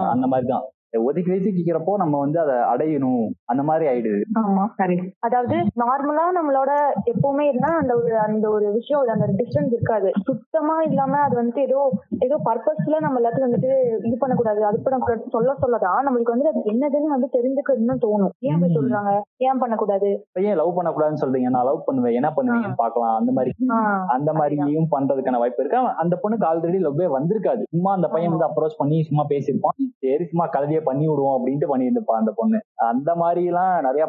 அந்த மாதிரிதான் ஒதுக்கி ஒதுக்கிக்கிறப்போ நம்ம வந்து அதை அடையணும். அந்த மாதிரி ஆயிடுது. ஆமா கரெக்ட் அதாவது நார்மலா நம்மளோட எப்பவுமே இருந்தா அந்த ஒரு அந்த ஒரு விஷயம் அந்த டிஸ்டன்ஸ் இருக்காது. சுத்தமா இல்லாம அது வந்துட்டு ஏதோ ஏதோ பர்பஸ்ல நம்ம எல்லாத்தையும் வந்துட்டு இது பண்ணக்கூடாது. அது பண்ணக்கூடாது சொல்ல சொல்லதான். நம்மளுக்கு வந்து அது என்னதுன்னு வந்து தெரிஞ்சுக்கணும்னு தோணும். ஏன் அப்படி. சொல்றாங்க? ஏன் பண்ணக்கூடாது? இப்ப ஏன் லவ் பண்ணக்கூடாதுன்னு சொல்றீங்க? நான் லவ் பண்ணுவேன். என்ன பண்ணுவீங்கன்னு பார்க்கலாம். அந்த மாதிரி அந்த மாதிரியும் பண்றதுக்கான வாய்ப்பு இருக்கு. அந்த பொண்ணுக்கு ஆல்ரெடி லவ்வே வந்திருக்காது. சும்மா அந்த பையன் வந்து அப்ரோச் பண்ணி சும்மா பேசியிருப்பான். சரி சும்மா கல்வியை பண்ணி விடுவோம் அப்படின்ட்டு பண்ணியிருப்பான் அந்த பொண்ணு. அந்த மாதிரி எல்லாம் நிறைய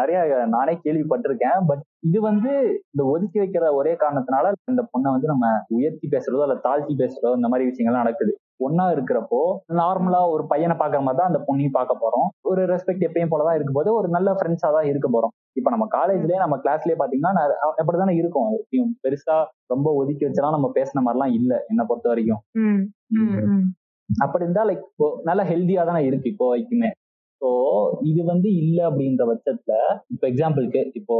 நிறைய நானே கேள்விப்பட்டிருக்கேன். பட் இது வந்து இந்த ஒதுக்கி வைக்கிற ஒரே காரணத்தினால இந்த பொண்ணை வந்து நம்ம உயர்த்தி பேசுறதோ இல்ல தாழ்த்தி பேசுறதோ இந்த மாதிரி விஷயங்கள்லாம் நடக்குது. ஒன்னா இருக்கிறப்போ நார்மலா ஒரு பையனை பாக்குற மாதிரி தான் அந்த பொண்ணையும் பார்க்க போறோம். ஒரு ரெஸ்பெக்ட் எப்பயும் போலதான் இருக்கும்போது ஒரு நல்ல ஃப்ரெண்ட்ஸா தான் இருக்க போறோம். இப்ப நம்ம காலேஜ்லயே நம்ம கிளாஸ்லயே பாத்தீங்கன்னா அப்படித்தானே இருக்கும். பெருசா ரொம்ப ஒதுக்கி வச்செல்லாம் நம்ம பேசின மாதிரிலாம் இல்ல என்னை பொறுத்த வரைக்கும். அப்படி இருந்தா லைக் இப்போ நல்ல ஹெல்த்தியா தானே இருக்கு இப்போ வரைக்குமே. ஸோ இது வந்து இல்ல அப்படின்ற பட்சத்துல இப்போ எக்ஸாம்பிளுக்கு இப்போ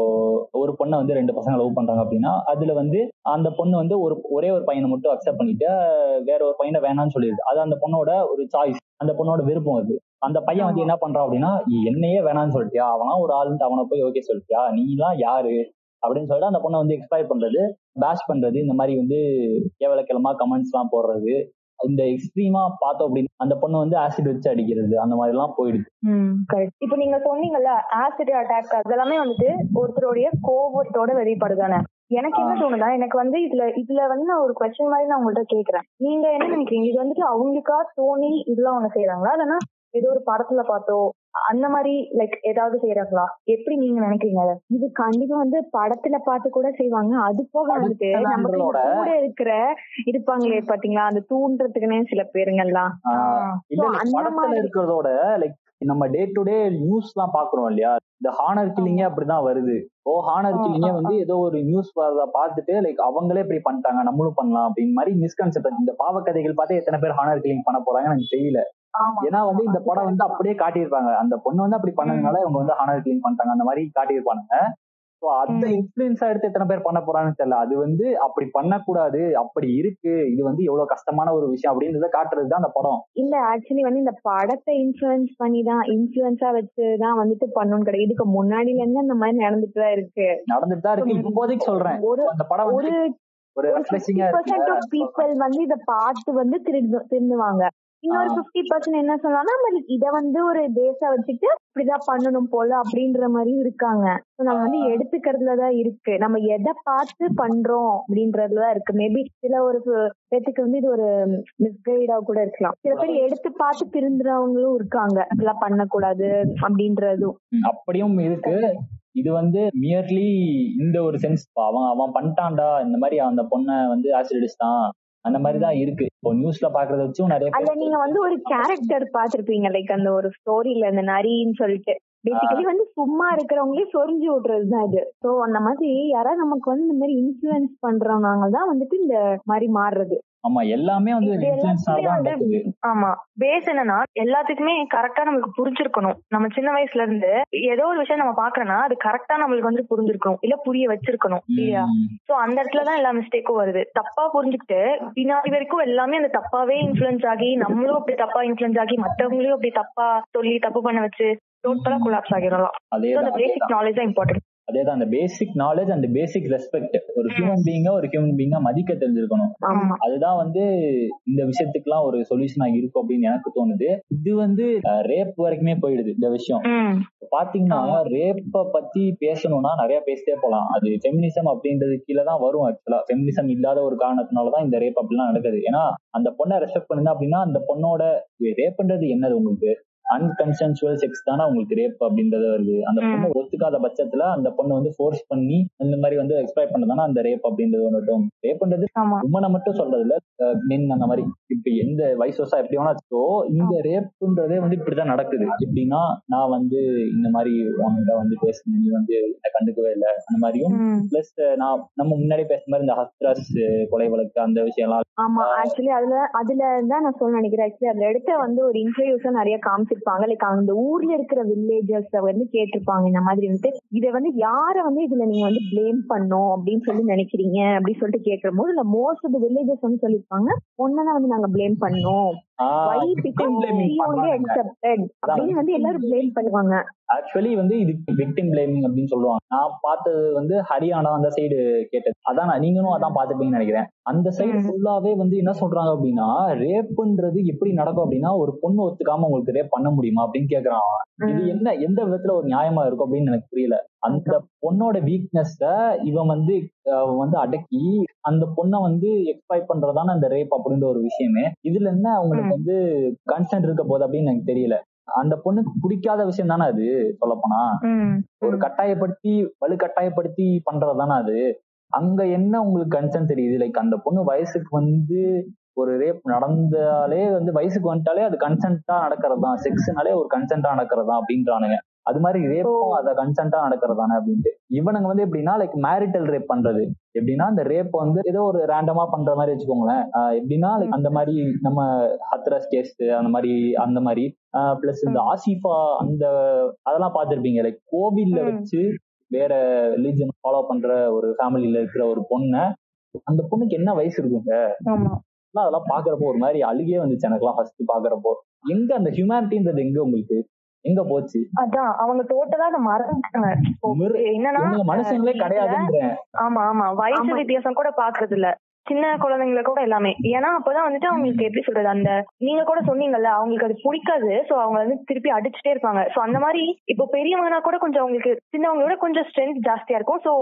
ஒரு பொண்ணை வந்து ரெண்டு பசங்க லவ் பண்றாங்க அப்படின்னா அதுல வந்து அந்த பொண்ணு வந்து ஒரு ஒரே ஒரு பையனை மட்டும் அக்செப்ட் பண்ணிட்டு வேற ஒரு பையனை வேணாம்னு சொல்லிடுது. அது அந்த பொண்ணோட ஒரு சாய்ஸ் அந்த பொண்ணோட விருப்பம் அது. அந்த பையன் வந்து என்ன பண்றான் அப்படின்னா என்னையே வேணாம்னு சொல்லிட்டியா? அவனா ஒரு ஆளுன்ட்டு அவனை போய் ஓகே சொல்லிட்டியா? நீலாம் யாரு? அப்படின்னு சொல்லிட்டு அந்த பொண்ணை வந்து எக்ஸ்பிளைர் பண்றது பேஷ் பண்றது இந்த மாதிரி வந்து கேவலக்கிழமா கமெண்ட்ஸ் எல்லாம் போடுறது. இந்த எக்ஸ்ட்ரீமா பார்த்தோம் அப்படின்னு அந்த பொண்ணு வந்து ஆசிட் வச்சு அடிக்கிறது அந்த மாதிரி எல்லாம் போயிடுது கரெக்ட் இப்போ நீங்க சொன்னீங்கல்ல ஆசிட் அட்டாக் அதெல்லாமே வந்துட்டு ஒருத்தருடைய கோபத்தோட வெளிப்பாடு தானே எனக்கு என்ன தோணுதா எனக்கு வந்து இதுல இதுல வந்து நான் ஒரு கொஸ்டின் மாதிரி நான் உங்கள்ட்ட கேக்குறேன் நீங்க என்ன நினைக்கிறீங்க? இது வந்துட்டு அவங்களுக்கா தோணி இதெல்லாம் அவங்க செய்யறாங்களா இல்லைன்னா ஏதோ ஒரு படத்துல பார்த்தோ அந்த மாதிரி லைக் ஏதாவது செய்யறாங்களா எப்படி நீங்க நினைக்கிறீங்க இது கண்டிப்பா வந்து படத்துல பார்த்து கூட செய்வாங்க. அது போக வந்துட்டு படத்தோட- கூட இருக்கிற இருப்பாங்களே பாத்தீங்களா அந்த தூண்டுறதுக்குன்னே சில பேருங்கெல்லாம் இருக்கிறதோட லைக் நம்ம டே டு டே நியூஸ் எல்லாம் பாக்குறோம் இல்லையா இந்த ஹானர் கில்லிங்கே அப்படிதான் வருது. ஓ ஹானர் கில்லிங்கே வந்து ஏதோ ஒரு நியூஸ் வரத பார்த்துட்டு லைக் அவங்களே இப்படி பண்ணிட்டாங்க. நம்மளும் பண்ணலாம். அப்படின்னு மாதிரி மிஸ்கன்செப்ட் இந்த பாவக்கதைகள் பார்த்து எத்தனை பேர் ஹானர் கில்லிங் பண்ண போறாங்கன்னு எனக்கு தெரியல. ஏன்னா வந்து இந்த படம் வந்து அப்படியே காட்டியிருப்பாங்க. அந்த பொண்ணு வந்து அப்படி பண்ணதுனால இவங்க வந்து ஹானர் கில்லிங் பண்ணிட்டாங்க. அந்த மாதிரி காட்டியிருப்பானுங்க. ஸோ அந்த. இன்ஃபுளுன்ஸா எடுத்து எத்தனை பேர் பண்ண போறாங்கன்னு தெரியல. அது வந்து அப்படி பண்ணக்கூடாது. அப்படி இருக்கு. இது வந்து எவ்வளவு கஷ்டமான ஒரு விஷயம் அப்படின்றத காட்டுறது தான் அந்த படம். இல்ல ஆக்சுவலி வந்து இந்த படத்தை இன்ஃபுளுன்ஸ் பண்ணி தான் இன்ஃபுளுன்ஸா வச்சு தான் வந்துட்டு பண்ணணும் கிடையாது. இதுக்கு முன்னாடில இருந்து அந்த மாதிரி நடந்துட்டு தான் இருக்கு. நடந்துட்டு தான் இருக்கு. இப்போதைக்கு சொல்றேன். ஒரு அந்த படம் ஒரு ஒரு பீப்புள் வந்து இத பார்த்து வந்து திருந்து திருந்துவாங்க. இன்னொரு ஆ. ஃபிஃப்டி பர்சன்ட் என்ன சொல்லலாம் நம்ம இத வந்து ஒரு பேஸா வச்சுட்டு இப்படிதான் பண்ணணும் போல அப்படின்ற மாதிரியும் இருக்காங்க. So, நம்ம வந்து எடுத்துக்கிறதுல தான் இருக்கு. நம்ம எதை பார்த்து பண்றோம் அப்படின்றதுல தான் இருக்கு. மேபி சில ஒரு பேத்துக்கு வந்து இது ஒரு மிஸ்கைடா கூட இருக்கலாம். சில பேர் எடுத்து பார்த்து திருந்துறவங்களும் இருக்காங்க. இதெல்லாம் பண்ணக்கூடாது அப்படின்றதும். அப்படியும் இருக்கு. இது வந்து மியர்லி இந்த ஒரு சென்ஸ் அவன் அவன் பண்ணிட்டான்டா. இந்த மாதிரி அந்த பொண்ணை வந்து ஆசிட் அடிச்சிட்டான் அந்த மாதிரி தான் இருக்கு. இப்போ நியூஸ்ல பாக்குறத வச்சும் நிறைய அதுல நீங்க வந்து ஒரு கேரக்டர் பாத்திருப்பீங்க லைக் அந்த ஒரு ஸ்டோரியில இந்த நரின்னு சொல்லிட்டு. பேசிக்கலி வந்து சும்மா இருக்கிறவங்களே சொரிஞ்சு விடுறதுதான் இது. சோ அந்த மாதிரி யாராவது நமக்கு வந்து இந்த மாதிரி இன்ஃபுளுன்ஸ் பண்றவங்க தான் வந்துட்டு இந்த மாதிரி மாறுறது. ஆமா எல்லாமே வந்து தான் ஆமா. பேஸ் என்னன்னா எல்லாத்துக்குமே கரெக்டா நம்மளுக்கு புரிஞ்சிருக்கணும். நம்ம சின்ன வயசுல இருந்து ஏதோ ஒரு விஷயம் நம்ம பாக்குறோம்னா அது கரெக்டா நம்மளுக்கு வந்து புரிஞ்சிருக்கணும். இல்ல புரிய வச்சிருக்கணும். இல்லையா? சோ அந்த இடத்துலதான் எல்லா மிஸ்டேக்கும் வருது. தப்பா புரிஞ்சுக்கிட்டு பின்னாடி வரைக்கும் எல்லாமே அந்த தப்பாவே இன்ஃபுளுன்ஸ் ஆகி நம்மளும் அப்படி தப்பா இன்ஃபுளுன்ஸ் ஆகி மத்தவங்களையும் அப்படி தப்பா சொல்லி தப்பு பண்ண வச்சு டோட்டலா கொலாப்ஸ் ஆகிடலாம். அதேதான் அந்த பேசிக். நாலேஜ் தான். இம்பார்ட்டன்ட் அதேதான் அந்த basic knowledge and basic respect ஒரு ஹியூமன் பீங்கா ஒரு ஹியூமன் பீங்கா மதிக்க தெரிஞ்சிருக்கணும். அதுதான் வந்து இந்த விஷயத்துக்குலாம் ஒரு சொல்யூஷனா இருக்கும் அப்படின்னு எனக்கு தோணுது. இது வந்து ரேப் வரைக்குமே போயிடுது இந்த விஷயம். பாத்தீங்கன்னா ரேப்ப பத்தி பேசணும்னா நிறைய பேசிட்டே போலாம். அது ஃபெமினிசம் அப்படின்றது கீழே தான் வரும் ஆக்சுவலா ஃபெமினிசம் இல்லாத ஒரு காரணத்தினாலதான் இந்த ரேப் அப்படிலாம் நடக்குது. ஏன்னா அந்த பொண்ணை ரெஸ்பெக்ட் பண்ணுங்க அப்படின்னா அந்த பொண்ணோட ரேப்ன்றது என்னது உங்களுக்கு? அன்கன்சென்சுவல் செக்ஸ் தானே உங்களுக்கு ரேப் அப்படின்றது வருது. அந்த. பொண்ணு ஒத்துக்காத பட்சத்துல அந்த பொண்ணு வந்து ஃபோர்ஸ் பண்ணி அந்த மாதிரி வந்து எக்ஸ்பிளைட் பண்ணதானே அந்த ரேப் அப்படின்றது ஒன்று ரேப்ன்றது உமனை மட்டும் சொல்றது இல்ல மென் அந்த மாதிரி. இப்ப எந்த வயசு வருஷம் எப்படி வேணா இந்த ரேப்புன்றதே வந்து இப்படிதான் நடக்குது. எப்படின்னா நான் வந்து இந்த மாதிரி உன்கிட்ட வந்து பேசுனேன். நீ வந்து கண்டுக்கவே இல்லை. அந்த மாதிரியும் பிளஸ் நான் நம்ம முன்னாடி பேசுன மாதிரி இந்த ஹஸ்திராஸ் கொலை வழக்கு அந்த விஷயம்லாம். ஆமா. ஆக்சுவலி அதுல அதுல தான் நான் சொல்ல நினைக்கிறேன். ஆக்சுவலி அதுல எடுத்த வந்து ஒரு இன்டர்வியூஸா நிறைய கேட்டிருப்பாங்க. லைக் அந்த ஊர்ல இருக்கிற வில்லேஜர்ஸ் வந்து கேட்டிருப்பாங்க. இந்த மாதிரி வந்துட்டு இதை வந்து யார வந்து இதுல நீங்க வந்து ப்ளேம் பண்ணும் அப்படின்னு சொல்லி நினைக்கிறீங்க அப்படின்னு சொல்லிட்டு கேட்கும் போது இல்ல மோஸ்ட் ஆஃப் வில்லேஜர்ஸ் வந்து சொல்லியிருப்பாங்க. ஒன்னதான் வந்து நாங்க பிளேம் பண்ணோம். அப்படின்னு வந்து எல்லாரும் ப்ளேம் பண்ணுவாங்க. ஆக்சுவலி வந்து இது விக்டிம் பிளேமிங் அப்படின்னு சொல்லுவாங்க. நான் பார்த்தது வந்து ஹரியானா அந்த சைடு கேட்டது. அதான் நான் நீங்களும் அதான் பார்த்துப்பீங்கன்னு நினைக்கிறேன். அந்த சைடு. ஃபுல்லாவே வந்து என்ன சொல்றாங்க அப்படின்னா ரேப்புன்றது எப்படி நடக்கும் அப்படின்னா ஒரு பொண்ணு ஒத்துக்காம உங்களுக்கு ரேப் பண்ண முடியுமா அப்படின்னு கேக்குறான். இது என்ன எந்த விதத்துல ஒரு நியாயமா இருக்கும் அப்படின்னு எனக்கு புரியல. அந்த பொண்ணோட வீக்னஸ இவன் வந்து வந்து அடக்கி அந்த பொண்ணை வந்து எக்ஸ்பைட் பண்றதான அந்த ரேப் அப்படின்ற ஒரு விஷயமே. இதுல என்ன அவங்களுக்கு வந்து கன்சென்ட் இருக்க போகுது அப்படின்னு எனக்கு தெரியல. அந்த பொண்ணுக்கு பிடிக்காத விஷயம் தானே அது சொல்லப்போனா. ஒரு கட்டாயப்படுத்தி வலு கட்டாயப்படுத்தி பண்றது தானே அது. அங்க என்ன உங்களுக்கு கன்சென்ட் தெரியுது? லைக் அந்த பொண்ணு வயசுக்கு வந்து ஒரு ரேப் நடந்தாலே வந்து வயசுக்கு வந்துட்டாலே அது கன்சென்ட்டா நடக்கிறது தான் செக்ஸ்னாலே ஒரு கன்சென்ட்டா நடக்கிறது தான் அப்படின்றானுங்க. அது மாதிரி ரேப்பும் அத கன்சென்ட்டா நடக்கிறது தானே அப்படின்ட்டு. இவனுங்க வந்து எப்படின்னா லைக் மேரிட்டல் ரேப் பண்றது. எப்படின்னா இந்த ரேப் வந்து ஏதோ ஒரு ரேண்டமா பண்ற மாதிரி வச்சுக்கோங்களேன். எப்படின்னா like அந்த மாதிரி நம்ம ஹத்ரஸ் கேஸ் அந்த மாதிரி அந்த மாதிரி. பிளஸ் இந்த ஆசிஃபா அந்த அதெல்லாம் பார்த்திருப்பீங்க. லைக் கோவில்ல. வச்சு வேற ரிலிஜன் ஃபாலோ பண்ற ஒரு ஃபேமிலில இருக்கிற ஒரு பொண்ணை அந்த பொண்ணுக்கு என்ன வயசு இருக்குங்க? அதெல்லாம் பாக்குறப்போ ஒரு மாதிரி அழுகே வந்துச்சு எனக்குலாம் ஃபர்ஸ்ட் பாக்குறப்போ எங்க அந்த ஹியூமனிட்டின்றது எங்க உங்களுக்கு? எங்க போச்சு? அதான் அவங்க டோட்டலா அதை மறந்துட்டாங்க. என்னன்னா மனுஷங்களே கிடையாதுன்றேன் ஆமா ஆமா வயசு. வித்தியாசம் கூட பாக்குறது இல்ல சின்ன குழந்தைங்களை கூட எல்லாமே. ஏன்னா அப்பதான் வந்துட்டு அவங்களுக்கு எப்படி சொல்றது அந்த நீங்க கூட சொன்னீங்கல்ல அவங்களுக்கு அது பிடிக்காது. சோ அவங்க வந்து திருப்பி அடிச்சுட்டே இருப்பாங்க. சோ அந்த மாதிரி இப்போ பெரியவங்கன்னா கூட கொஞ்சம் அவங்களுக்கு சின்னவங்களோட கொஞ்சம் ஸ்ட்ரென்த் ஜாஸ்தியா இருக்கும். சோ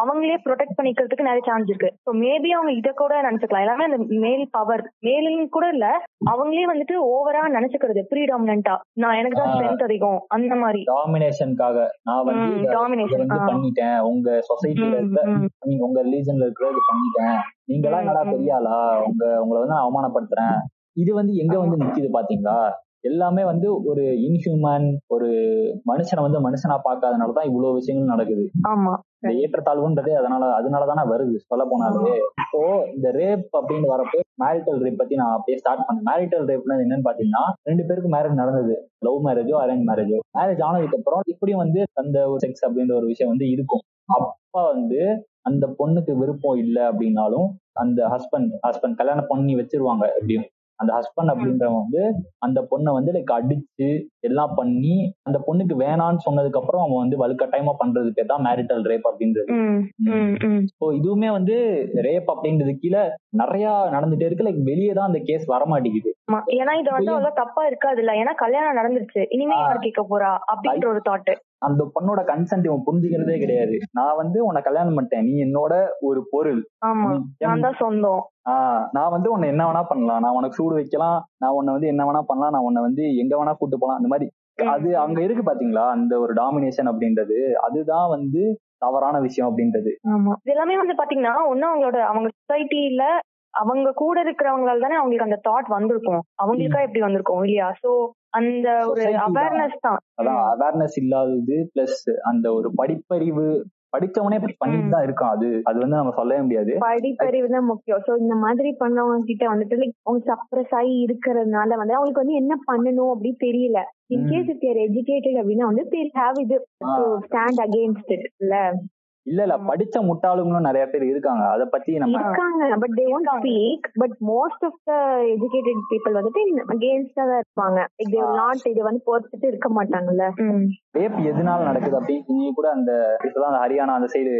அவங்களே ப்ரொடெக்ட் பண்ணிக்கிறதுக்கு நிறைய சான்ஸ் இருக்கு. ஸோ மேபி அவங்க இதை கூட நினைச்சுக்கலாம். எல்லாமே அந்த மேல் பவர் மேலின்னு கூட இல்ல அவங்களே வந்துட்டு ஓவரா நினைச்சுக்கிறது ப்ரீடாமினா நான் எனக்கு தான். ஸ்ட்ரென்த் அதிகம் அந்த மாதிரி. டாமினேஷனுக்காக நான் வந்து இத- இத ஆ. பண்ணிட்டேன். உங்க சொசைட்டில இருக்க உங்க ரிலீஜன்ல இருக்கிறது பண்ணிட்டேன். நீங்க எல்லாம் ம், என்னடா ம். பெரிய ஆளா? உங்க உங்களை வந்து நான் அவமானப்படுத்துறேன். இது வந்து எங்க வந்து நிக்குது பாத்தீங்களா? எல்லாமே வந்து ஒரு இன்ஹியூமன் ஒரு மனுஷனை வந்து மனுஷனா பார்க்காதனாலதான் இவ்வளவு விஷயங்கள் நடக்குது. ஆமா. இந்த ஏற்றத்தாழ்வுன்றதே அதனால அதனாலதானே வருது சொல்ல போனாலே. இப்போ இந்த ரேப் அப்படின்னு வரப்போ மேரிட்டல் ரேப் பத்தி நான் அப்படியே ஸ்டார்ட் பண்ணேன். மேரிட்டல் ரேப்னா என்னன்னு பாத்தீங்கன்னா ரெண்டு பேருக்கு மேரேஜ் நடந்தது. லவ் மேரேஜோ அரேஞ்ச் மேரேஜோ மேரேஜ் ஆனதுக்கு அப்புறம் இப்படியும் வந்து அந்த ஒரு செக்ஸ் அப்படின்ற ஒரு விஷயம் வந்து இருக்கும். அப்பா வந்து அந்த பொண்ணுக்கு விருப்பம் இல்லை அப்படின்னாலும் அந்த ஹஸ்பண்ட் ஹஸ்பண்ட் கல்யாணம் பண்ணி வச்சிருவாங்க எப்படியும். அந்த ஹஸ்பண்ட் அப்படின்றவன் வந்து அந்த பொண்ணை வந்து லைக் அடிச்சு எல்லாம் பண்ணி அந்த பொண்ணுக்கு வேணான்னு சொன்னதுக்கு அப்புறம் அவன் வந்து வலுக்கட்டாயமா பண்றது பேர் தான் மேரிட்டல் ரேப் அப்படின்றது. ஸோ இதுவுமே வந்து ரேப் அப்படின்றது கீழே நிறைய நடந்துட்டே இருக்கு. லைக் வெளியே தான் அந்த கேஸ் வர மாட்டேங்குது. ஏன்னா இது வந்து அவ்வளவு தப்பா இருக்காது இல்ல ஏன்னா கல்யாணம் நடந்துருச்சு. இனிமே. யார் கேட்க போறா? அப்படின்ற ஒரு தாட் அந்த பொண்ணோட கன்சென்ட் இவன் புரிஞ்சுக்கிறதே கிடையாது. நான் வந்து உன்னை கல்யாணம் பண்ணிட்டேன். நீ என்னோட ஒரு பொருள். சொந்தம். நான் வந்து உன்னை என்ன வேணா பண்ணலாம். நான் உனக்கு சூடு வைக்கலாம். நான் உன்னை வந்து என்ன வேணா பண்ணலாம். நான் உன்னை வந்து எங்க வேணா கூட்டு போலாம். அந்த மாதிரி. அது அங்க இருக்கு பாத்தீங்களா? அந்த ஒரு டாமினேஷன் அப்படின்றது. அதுதான் வந்து தவறான விஷயம் அப்படின்றது. எல்லாமே வந்து பாத்தீங்கன்னா ஒண்ணு அவங்களோட அவங்க சொசைட்டில அவங்க கூட இருக்கிறவங்களால தானே அவங்களுக்கு அந்த தாட் வந்திருக்கும். அவங்களுக்கா எப்படி வந்திருக்கும் இல்லையா? சோ அந்த ஒரு. அவேர்னஸ் தான். அதான் அவேர்னஸ் இல்லாதது பிளஸ் அந்த ஒரு படிப்பறிவு படிச்சவனே இப்படி பண்ணிட்டு தான் இருக்கான் அது. அது வந்து நம்ம சொல்லவே முடியாது. படிப்பறிவு தான் முக்கியம். சோ இந்த மாதிரி பண்ணவங்க கிட்ட வந்துட்டு லைக் அவங்க சப்ரஸ் ஆகி இருக்கிறதுனால வந்து அவங்களுக்கு வந்து என்ன பண்ணணும் அப்படி தெரியல. இன்கேஸ் தேர் எஜுகேட்டட் அப்படின்னா வந்து ஹேவ் இது ஸ்டாண்ட் அகேன்ஸ்ட் இட் இல்ல. இல்ல இல்ல. படிச்ச முட்டாளுங்களும் நிறைய பேர் இருக்காங்க. அத பத்தி நம்ம இருக்காங்க. But they won't speak but most of the educated people வந்துட்டு அகேன்ஸ்டா தான் இருப்பாங்க. லைக் தே நாட் இது வந்து பொறுத்துட்டு இருக்க மாட்டாங்கல்ல. ரேப் எதனால நடக்குது அப்படின்னு நீ கூட அந்த இப்பதான் அந்த ஹரியானா அந்த சைடு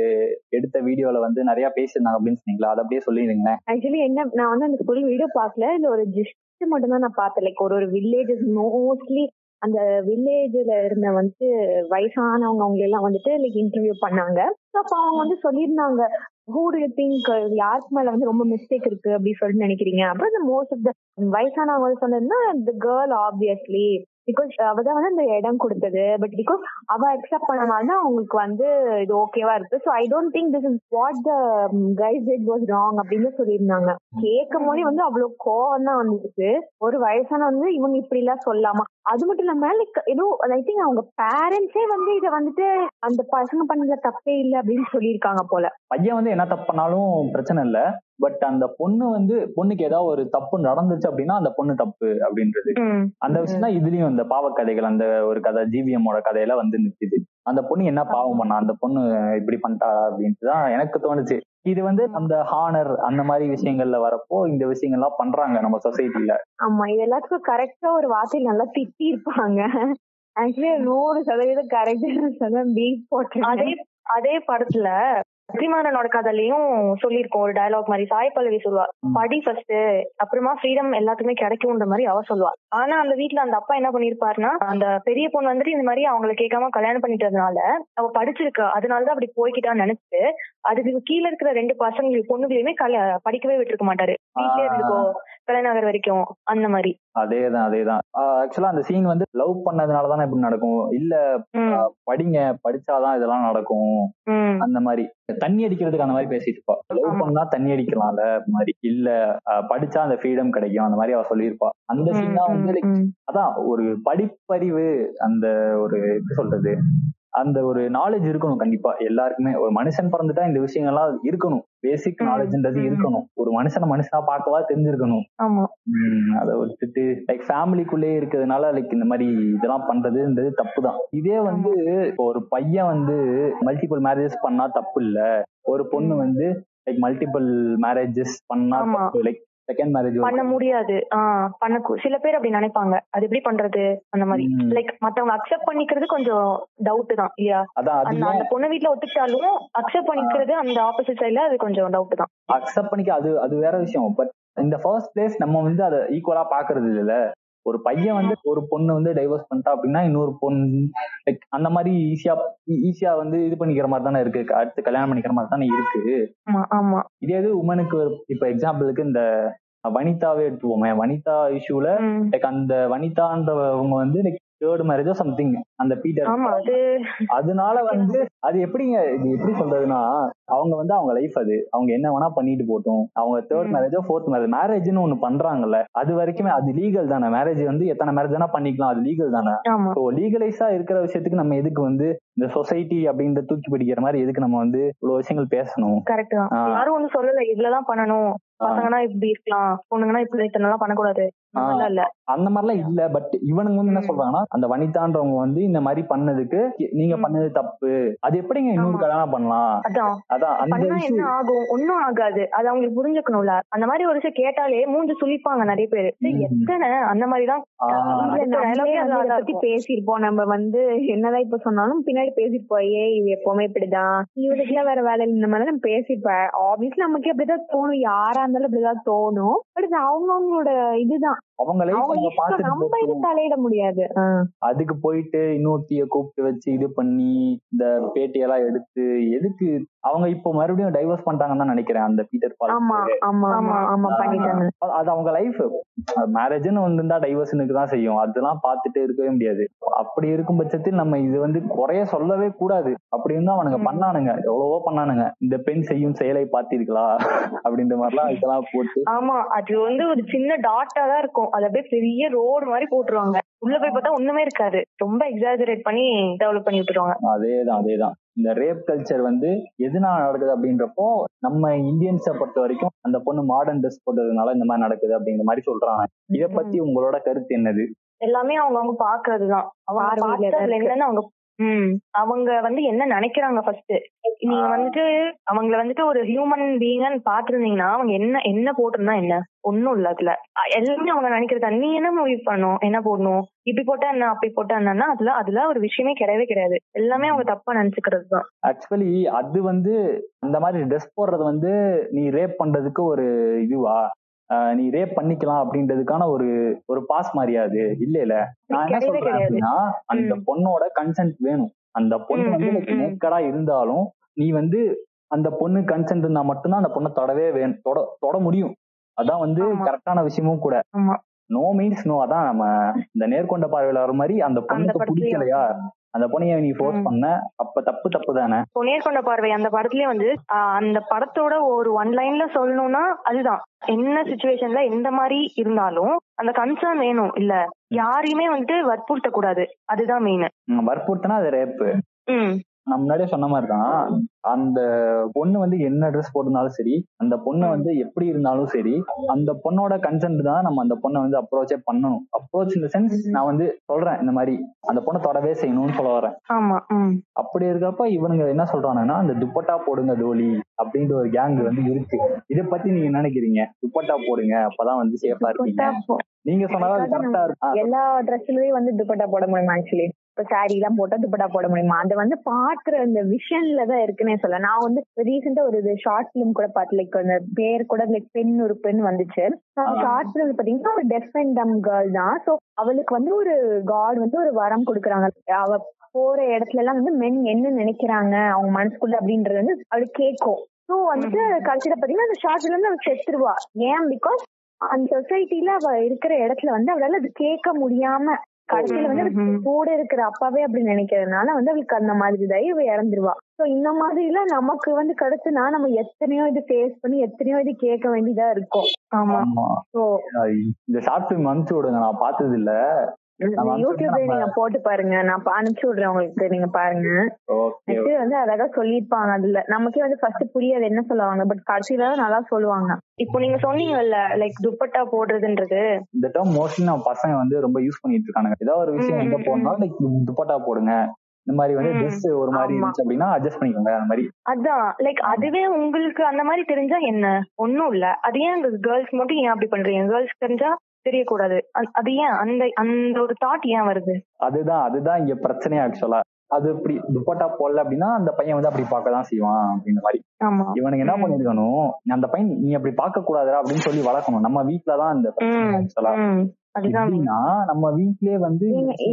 எடுத்த வீடியோல வந்து நிறைய பேசியிருந்தாங்க அப்படின்னு சொன்னீங்களா? அதை அப்படியே சொல்லிடுங்க ஆக்சுவலி என்ன நான் வந்து அந்த ஃபுல் வீடியோ பார்க்கல. இல்ல ஒரு ஜிஸ்ட் மட்டும் தான் நான் பார்த்தேன். லைக் ஒரு ஒரு வில்லேஜஸ் மோஸ்ட்லி அந்த வில்லேஜ்ல இருந்த வந்து வயசானவங்க அவங்க எல்லாம் வந்துட்டு லைக் இன்டர்வியூ பண்ணாங்க. அப்ப அவங்க வந்து சொல்லியிருந்தாங்க ஹூ டு திங்க் யாருக்கு மேல வந்து ரொம்ப மிஸ்டேக் இருக்கு? அப்படின்னு சொல்லிட்டு நினைக்கிறீங்க. அப்புறம் இந்த மோஸ்ட் ஆஃப் த வயசானவங்க சொன்னதுன்னா த கேர்ள் ஆப்வியஸ்லி பிகாஸ் அவ தான் வந்து அந்த இடம் கொடுத்தது. பட் பிகாஸ் அவ அக்செப்ட் பண்ணனால தான் அவங்களுக்கு வந்து இது ஓகேவா இருக்கு so I don't think this is what the guys it was wrong அப்படின்னு சொல்லியிருந்தாங்க. கேட்கும் போதே வந்து அவ்வளவு கோவம் தான் வந்துருக்கு ஒரு வயசான வந்து இவங்க இப்படி எல்லாம் சொல்லாமா. அது மட்டும் இல்லாம லைக் ஏதோ ஐ திங்க் அவங்க பேரண்ட்ஸே வந்து இத வந்துட்டு அந்த பசங்க பண்ணதுல தப்பே இல்லை அப்படின்னு சொல்லியிருக்காங்க போல. பையன் வந்து என்ன தப்பு பண்ணாலும் பிரச்சனை இல்ல. பட் அந்த பொண்ணு வந்து பொண்ணுக்கு ஏதாவது ஒரு தப்பு நடந்துச்சு அப்படின்னா அந்த பொண்ணு தப்பு அப்படின்றது. அந்த விஷயம் தான் இதுலயும் இந்த பாவக்கதைகள் அந்த ஒரு கதை ஜிவிஎம்மோட கதையில வந்து நிக்குது. அந்த பொண்ணு என்ன பாவம் பண்ணா அந்த பொண்ணு இப்படி பண்ணிட்டா அப்படின்ட்டு தான் எனக்கு தோணுச்சு. இது வந்து அந்த ஹானர் அந்த மாதிரி விஷயங்கள்ல வரப்போ இந்த விஷயங்கள்லாம் பண்றாங்க நம்ம சொசைட்டில. ஆமா இது எல்லாத்துக்கும் கரெக்டா ஒரு வார்த்தையில் நல்லா திட்டி இருப்பாங்க ஆக்சுவலி நூறு சதவீதம் கரெக்ட் அதே அதே படத்துல வெற்றிமாறனோட கதையிலயும் சொல்லியிருக்கோம். ஒரு டயலாக் மாதிரி சாய் பல்லவி சொல்லுவா படி ஃபர்ஸ்ட் அப்புறமா ஃப்ரீடம் எல்லாத்துக்குமே கிடைக்கும்ன்ற மாதிரி அவ சொல்லுவா. ஆனா அந்த வீட்டுல அந்த அப்பா என்ன பண்ணிருப்பாருன்னா அந்த பெரிய பொண்ணு வந்துட்டு இந்த மாதிரி அவங்கள கேட்காம கல்யாணம் பண்ணிட்டதுனால அவ படிச்சிருக்கா அதனாலதான் அப்படி போய்கிட்டான்னு நினைச்சு அதுக்கு கீழ இருக்கிற ரெண்டு பசங்களுக்கு பொண்ணுகளையுமே கல்யா படிக்கவே விட்டுருக்க மாட்டாரு. வீட்லயே இருந்துக்கோ தலைநகர் வரைக்கும் அந்த மாதிரி. அதேதான் அதேதான். ஆக்சுவலா அந்த சீன் வந்து லவ் பண்ணதுனால தானே இப்படி நடக்கும். இல்ல படிங்க படிச்சாதான் இதெல்லாம் நடக்கும். அந்த மாதிரி. தண்ணி அடிக்கிறதுக்கு அந்த மாதிரி பேசிட்டு இருப்பா. லவ் பண்ணா தண்ணி அடிக்கலாம்ல மாதிரி. இல்ல படிச்சா அந்த ஃப்ரீடம் கிடைக்கும் அந்த மாதிரி அவ சொல்லியிருப்பா. அந்த சீன் தான் வந்து அதான் ஒரு படிப்பறிவு அந்த ஒரு எப்படி சொல்றது? அந்த ஒரு நாலேஜ் இருக்கணும் கண்டிப்பா. எல்லாருக்குமே. ஒரு மனுஷன் பிறந்துட்டா இந்த விஷயங்கள்லாம் இருக்கணும். பேசிக் நாலேஜ்ன்றது. இருக்கணும். ஒரு மனுஷனை மனுஷனா பார்க்கவா தெரிஞ்சிருக்கணும். அதை விட்டுட்டு லைக் ஃபேமிலிக்குள்ளே இருக்கிறதுனால லைக் இந்த மாதிரி இதெல்லாம் பண்றதுன்றது தப்பு தான் இதே வந்து இப்போ ஒரு பையன் வந்து மல்டிபிள் மேரேஜஸ் பண்ணா தப்பு இல்ல ஒரு பொண்ணு வந்து லைக் மல்டிபிள் மேரேஜஸ் பண்ணா லைக் செகண்ட் மேரேஜ் பண்ண முடியாது. பண்ண சில பேர் அப்படி நினைப்பாங்க. அது எப்படி பண்றது? அந்த மாதிரி. லைக் மத்தவங்க அக்செப்ட் பண்ணிக்கிறது கொஞ்சம் டவுட் தான் இல்லையா? அந்த பொண்ணு வீட்ல ஒத்துக்கிட்டாலும் அக்செப்ட் பண்ணிக்கிறது அந்த ஆப்போசிட் சைடுல அது கொஞ்சம் டவுட் தான். அக்செப்ட் பண்ணிக்க அது அது வேற விஷயம். பட் இந்த ஃபர்ஸ்ட் பிளேஸ் நம்ம வந்து அதை ஈக்குவலா பாக்குறது இல்ல ஒரு பையன் வந்து ஒரு பொண்ணு வந்து டைவர்ஸ் பண்ணிட்டா அப்படின்னா இன்னொரு பொண்ணு like அந்த மாதிரி ஈஸியா ஈஸியா வந்து இது பண்ணிக்கிற மாதிரி தானே இருக்கு. அடுத்து கல்யாணம் பண்ணிக்கிற மாதிரி தானே இருக்கு. இதே இது உமனுக்கு இப்ப எக்ஸாம்பிளுக்கு இந்த வனிதாவே எடுத்துவோமே வனிதா இஷ்யூல. லைக் அந்த வனிதான்றவங்க வந்து லைக் தேர்ட் மேரேஜோ சம்திங் அந்த பீட்டர் அதனால வந்து அது எப்படிங்க இது எப்படி சொல்றதுன்னா அவங்க வந்து அவங்க லைஃப் அது. அவங்க என்ன வேணா பண்ணிட்டு போட்டும். அவங்க தேர்ட். மேரேஜோ ஃபோர்த் மேரேஜ் மேரேஜ்னு ஒண்ணு பண்றாங்கல்ல அது வரைக்குமே அது லீகல் தானே. மேரேஜ் வந்து எத்தனை மேரேஜ் வேணா பண்ணிக்கலாம் அது லீகல் தானே. ஸோ லீகலைஸா இருக்கிற விஷயத்துக்கு நம்ம எதுக்கு வந்து இந்த சொசைட்டி அப்படின்ற தூக்கி பிடிக்கிற மாதிரி எதுக்கு நம்ம வந்து இவ்வளவு விஷயங்கள் பேசணும். யாரும் வந்து சொல்லல இவ்வளவுதான் பண்ணணும். பசங்கன்னா இப்படி இருக்கலாம். பொண்ணுங்கன்னா இப்படி இத்தனை பண்ணக்கூடாது. அந்த மாதிரிலாம் இல்ல. அந்த மாதிரிலாம் இல்ல. பட் இவனுங்க வந்து என்ன. சொல்றாங்கன்னா அந்த வனிதான்றவங்க வந்து இந்த மாதிரி பண்ணதுக்கு நீங்க. பண்ணது தப்பு. அது எப்படிங்க இன்னொரு. கல்யாணம் பண்ணலாம்? அதான். என்ன ஆகும்? ஒண்ணும் ஆகாது. அது அவங்களுக்கு புரிஞ்சுக்கணும்ல. அந்த மாதிரி ஒரு விஷயம் கேட்டாலே மூஞ்சு சுளிப்பாங்க நிறைய பேரு. எத்தனை? அந்த மாதிரிதான் பத்தி. பேசியிருப்போம். நம்ம வந்து என்னதான் இப்ப சொன்னாலும் பின்னாடி பேசிருப்போம் ஏ இவ எப்பவுமே இப்படிதான். இவனுக்குலாம் வேற வேலை இந்த மாதிரி நம்ம பேசிருப்பேன் ஆப்வியஸ்லி நமக்கு அப்படிதான் தோணும். யாரா இருந்தாலும் இப்படிதான் தோணும் பட் இது அவங்கவுங்களோட இதுதான் அவங்க நம்ம இது. தலையிட முடியாது. அதுக்கு போயிட்டு இன்னொருத்திய கூப்பிட்டு வச்சு இது பண்ணி இந்த பேட்டியெல்லாம் எடுத்து எதுக்கு அவங்க இப்போ மறுபடியும் டைவர்ஸ் பண்ணிட்டாங்கன்னு தான் நினைக்கிறேன் அந்த பீட்டர் பால் ஆமா ஆமா ஆமா ஆமா. ஆ. பண்ணிட்டாங்க அது- அவங்க லைஃப் மேரேஜ்னு வந்திருந்தா டைவர்ஷனுக்கு தான் செய்யும். அதெல்லாம் பார்த்துட்டு இருக்கவே முடியாது. அப்படி இருக்கும் பட்சத்தில் நம்ம இது வந்து குறைய சொல்லவே கூடாது. அப்படின்னு தான் அவனுங்க. பண்ணானுங்க. எவ்வளவோ பண்ணானுங்க. இந்த பெண் செய்யும் செயலை பார்த்தீர்களா [LAUGHS] அப்படின்ற மாதிரிலாம் இதெல்லாம் போட்டு. ஆமா அது வந்து ஒரு சின்ன டாட்டா தான் இருக்கும். அது அப்படியே பெரிய ரோடு மாதிரி போட்டுருவாங்க. உள்ள போய் பார்த்தா ஒண்ணுமே இருக்காது. ரொம்ப எக்ஸாஜரேட் பண்ணி டெவலப் பண்ணி விட்டுருவாங்க. அதேதான் அதேதான். இந்த ரேப் கல்ச்சர் வந்து எதனால நடக்குது அப்படின்றப்போ நம்ம இந்தியன்ஸை பொறுத்த வரைக்கும் அந்த பொண்ணு மாடர்ன் ட்ரெஸ் போட்டதுனால இந்த மாதிரி நடக்குது அப்படிங்கிற மாதிரி சொல்றாங்க. இத பத்தி உங்களோட கருத்து என்னது? எல்லாமே அவங்க அவங்க பாக்குறதுதான் அவங்க. என்னன்னு அவங்க அவங்க வந்து என்ன நினைக்கிறாங்க ஃபர்ஸ்ட் நீங்க. வந்துட்டு அவங்கள வந்துட்டு ஒரு ஹியூமன் பீங்கன்னு பாத்துருந்தீங்கன்னா அவங்க என்ன என்ன போட்டிருந்தா என்ன? ஒண்ணும் இல்ல அதுல. எல்லாமே அவங்க நினைக்கிறதா? நீ என்ன மூவி பண்ணும் என்ன போடணும்? இப்படி போட்டா என்ன? அப்படி போட்டா என்னன்னா அதுல அதுல ஒரு விஷயமே கிடையவே கிடையாது. எல்லாமே அவங்க தப்பா நினைச்சுக்கிறது தான் ஆக்சுவலி அது வந்து அந்த மாதிரி ட்ரெஸ் போடுறது வந்து நீ ரேப் பண்றதுக்கு ஒரு இதுவா? நீ ரேப் பண்ணிக்கலாம் அப்படின்றதுக்கான ஒரு ஒரு பாஸ் மாதிரியாது இல்ல இல்ல நான் என்ன சொல்றேன். அப்படின்னா அந்த. பொண்ணோட கன்சென்ட் வேணும். அந்த பொண்ணு வந்து ம். நேக்கடா இருந்தாலும் நீ வந்து அந்த பொண்ணு கன்சென்ட் இருந்தா மட்டும்தான் அந்த பொண்ணை தொடவே வேணும். தொட தொட முடியும். அதான் வந்து. கரெக்டான விஷயமும் கூட. நோ மீன்ஸ் நோ அதான் நம்ம இந்த நேர்கொண்ட பார்வையில வர மாதிரி அந்த பொண்ணுக்கு பிடிக்கலையா? அந்த பொண்ணைய நீ ஃபோர்ஸ். பண்ண அப்ப தப்பு தப்பு தானே? நேர்கொண்ட பார்வை அந்த படத்துலயே வந்து அந்த படத்தோட ஒரு ஒன் லைன்ல சொல்லணும்னா அதுதான். என்ன சுச்சுவேஷன்ல எந்த மாதிரி இருந்தாலும் அந்த கன்சர்ன் வேணும் இல்ல. யாரையுமே வந்துட்டு வற்புறுத்த கூடாது அதுதான் மெயின் வற்புறுத்தினா அது ரேப்பு நான் முன்னாடியே சொன்ன மாதிரி தான் அந்த பொண்ணு வந்து என்ன ட்ரெஸ் போட்டிருந்தாலும் சரி அந்த பொண்ணு. வந்து எப்படி இருந்தாலும் சரி அந்த பொண்ணோட கன்சென்ட் தான் நம்ம அந்த பொண்ணை வந்து அப்ரோச்சே பண்ணணும். அப்ரோச் இந்த சென்ஸ் நான் வந்து சொல்றேன் இந்த மாதிரி அந்த பொண்ணை தொடவே செய்யணும்னு சொல்ல வரேன். அப்படி இருக்கப்ப இவனுங்க என்ன சொல்றானுங்கன்னா அந்த துப்பட்டா போடுங்க தோழி அப்படின்ற ஒரு கேங் வந்து இருக்கு. இத பத்தி நீங்க என்ன நினைக்கிறீங்க? துப்பட்டா போடுங்க அப்பதான் வந்து சேஃபா இருப்பீங்க. நீங்க சொன்னாலும் கரெக்டா இருக்கும். எல்லா ட்ரெஸ்லயும் வந்து துப்பட்டா போட முடியுமா ஆக்சுவலி இப்ப சாரி எல்லாம் போட்டா துப்பட்டா போட முடியுமா? அது வந்து பாக்குற அந்த விஷன்ல தான் இருக்குன்னே சொல்ல நான் வந்து ரீசெண்டா ஒரு இது ஷார்ட் பிலிம் கூட பார்த்து லைக் அந்த பேர் கூட லைக் பெண் ஒரு பெண் வந்துச்சு. ஷார்ட் பிலிம் பாத்தீங்கன்னா ஒரு டெஃப் அண்ட் டம் கேர்ள் தான். சோ அவளுக்கு வந்து ஒரு காட் வந்து ஒரு வரம் கொடுக்குறாங்க. அவ போற இடத்துல எல்லாம் வந்து மென் என்ன நினைக்கிறாங்க அவங்க மனசுக்குள்ள அப்படின்றது வந்து அவளுக்கு கேட்கும். ஸோ வந்துட்டு கடைசியில பாத்தீங்கன்னா அந்த ஷார்ட்ல இருந்து அவள் செத்துருவா. ஏன்? பிகாஸ் அந்த சொசைட்டில அவ இருக்கிற இடத்துல வந்து அவளால அது கேட்க முடியாம கடைசியில வந்து. கூட இருக்கிற அப்பாவே அப்படி நினைக்கிறதுனால வந்து அவளுக்கு அந்த மாதிரி இவ இறந்துருவா. சோ இந்த மாதிரி எல்லாம் நமக்கு வந்து கிடைச்சுனா நம்ம எத்தனையோ இது ஃபேஸ் பண்ணி எத்தனையோ இது கேட்க வேண்டியதா இருக்கும். ஆமா. இந்த ஷார்ட் பிலிம் அனுப்பிச்சு விடுங்க நான் பார்த்தது இல்ல யூடியூப்ல நீங்க போட்டு பாருங்க. நான் அனுப்பிச்சு விடுறேன் உங்களுக்கு நீங்க பாருங்க. வந்து அழகா சொல்லியிருப்பாங்க அதுல. நமக்கே வந்து ஃபர்ஸ்ட் புரியாது என்ன சொல்லுவாங்க பட் கடைசியில நல்லா சொல்லுவாங்க. இப்போ நீங்க சொன்னீங்கல்ல லைக் துப்பட்டா போடுறதுன்றது. இந்த டேர்ம் மோஸ்ட்லி நம்ம பசங்க வந்து ரொம்ப யூஸ் பண்ணிட்டு இருக்கானுங்க. ஏதாவது ஒரு விஷயம் எங்க போனாலும் லைக் துப்பட்டா போடுங்க. இந்த மாதிரி வந்து. ட்ரெஸ் ஒரு மாதிரி. இருந்துச்சு அப்படின்னா அட்ஜஸ்ட் பண்ணிக்கோங்க அந்த மாதிரி. அதான் லைக் அதுவே உங்களுக்கு அந்த மாதிரி தெரிஞ்சா என்ன? ஒண்ணும் இல்ல. அது ஏன் கேர்ள்ஸ் மட்டும் ஏன் அப்படி பண்றீங்க? கேர்ள்ஸ் தெரிஞ்சா தெரியக்கூடாது. அது ஏன்? அந்த அந்த ஒரு தாட் ஏன் வருது? அதுதான் அதுதான் இங்க பிரச்சனையா ஆக்சுவலா அது இப்படி துப்பட்டா போடல அப்படின்னா அந்த பையன் வந்து அப்படி பார்க்க தான் செய்வான் அப்படின்ற மாதிரி. இவனுக்கு என்ன. பண்ணிருக்கணும் அந்த பையன் நீ அப்படி பார்க்க கூடாதுடா அப்படின்னு சொல்லி வளர்க்கணும். நம்ம வீட்டுலதான் இந்த பிரச்சனை ஆக்சுவலா நம்ம வீட்லயே வந்து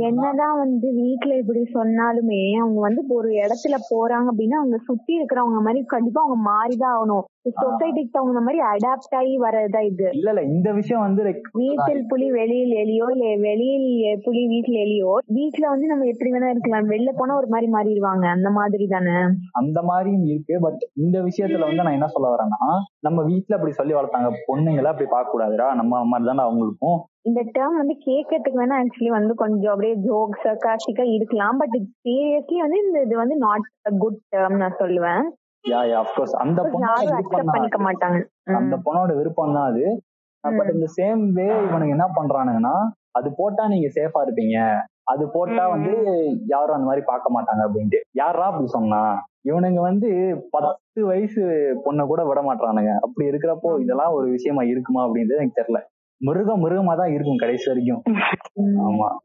என்னதான் வந்து வீட்ல இப்படி சொன்னாலுமே அவங்க வந்து ஒரு இடத்துல போறாங்க அப்படின்னா அவங்க சுத்தி இருக்கிறவங்க மாதிரி கண்டிப்பா அவங்க மாறிதான் ஆகணும். சொசைட்டிக்கு தகுந்த மாதிரி அடாப்ட் ஆகி வர்றதா இது? இல்ல இல்ல இந்த விஷயம் வந்து வீட்டில் புலி வெளியில் எலியோ இல்ல வெளியில் புலி வீட்டில் எலியோ வீட்ல வந்து நம்ம எப்படி வேணா இருக்கலாம். வெளில போனா ஒரு மாதிரி மாறிடுவாங்க. அந்த மாதிரி தானே? அந்த மாதிரியும் இருக்கு. பட் இந்த விஷயத்துல வந்து நான் என்ன சொல்ல வரேன்னா நம்ம வீட்ல அப்படி சொல்லி வளர்த்தாங்க. பொண்ணுங்களை அப்படி பார்க்க கூடாதுடா நம்ம மாதிரி தானே அவங்களுக்கும். இந்த டேர்ம் வந்து கேட்கறதுக்கு வேணா ஆக்சுவலி வந்து கொஞ்சம் அப்படியே ஜோக் சர்காஸ்டிக்கா இருக்கலாம். பட் சீரியஸ்லி வந்து இந்த இது வந்து நாட் அ குட் டேர்ம் நான் சொல்லுவேன். யா யா அப்கோர்ஸ் அந்த பொண்ணோட விருப்பம் பண்ணிக்க மாட்டாங்க. அந்த. பொண்ணோட விருப்பம் தான் அது. பட் இந்த சேம் வே இவனுங்க என்ன பண்றானுங்கன்னா அது போட்டா நீங்க சேஃபா இருப்பீங்க. அது போட்டா வந்து யாரும் அந்த மாதிரி பார்க்க மாட்டாங்க அப்படின்ட்டு. யாரா அப்படி சொன்னா இவனுங்க வந்து பத்து வயசு பொண்ணை கூட விட மாட்டானுங்க அப்படி இருக்கிறப்போ இதெல்லாம் ஒரு விஷயமா இருக்குமா அப்படின்றது எனக்கு தெரியல. மிருகம் மிருகமா தான் இருக்கும் கடைசி வரைக்கும். ஆமா.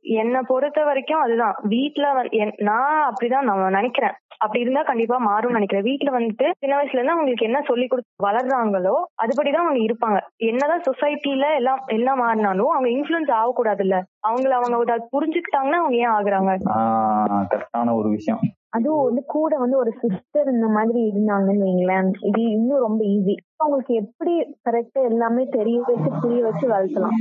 என்னை பொறுத்த வரைக்கும் அதுதான். என்- நான் அப்படிதான் நான் நினைக்கிறேன். அப்படி இருந்தா கண்டிப்பா மாறும்னு நினைக்கிறேன். வீட்ல வந்துட்டு சின்ன வயசுல இருந்து அவங்களுக்கு என்ன சொல்லி கொடுத்து வளர்றாங்களோ அதுபடிதான் அவங்க இருப்பாங்க. என்னதான் சொசைட்டில எல்லாம் எல்லாம் மாறினாலும் அவங்க இன்ஃபுளுன்ஸ் ஆகக்கூடாதுல்ல. அவங்கள அவங்க புரிஞ்சுக்கிட்டாங்கன்னா அவங்க ஏன் ஆகுறாங்க? கரெக்டான ஒரு விஷயம். அதுவும் வந்து கூட வந்து ஒரு சிஸ்டர் இந்த மாதிரி இருந்தாங்கன்னு வைங்களேன் இது இன்னும் ரொம்ப ஈஸி அவங்களுக்கு எப்படி கரெக்டா எல்லாமே தெரிய வச்சு புரிய வச்சு வளர்த்தலாம்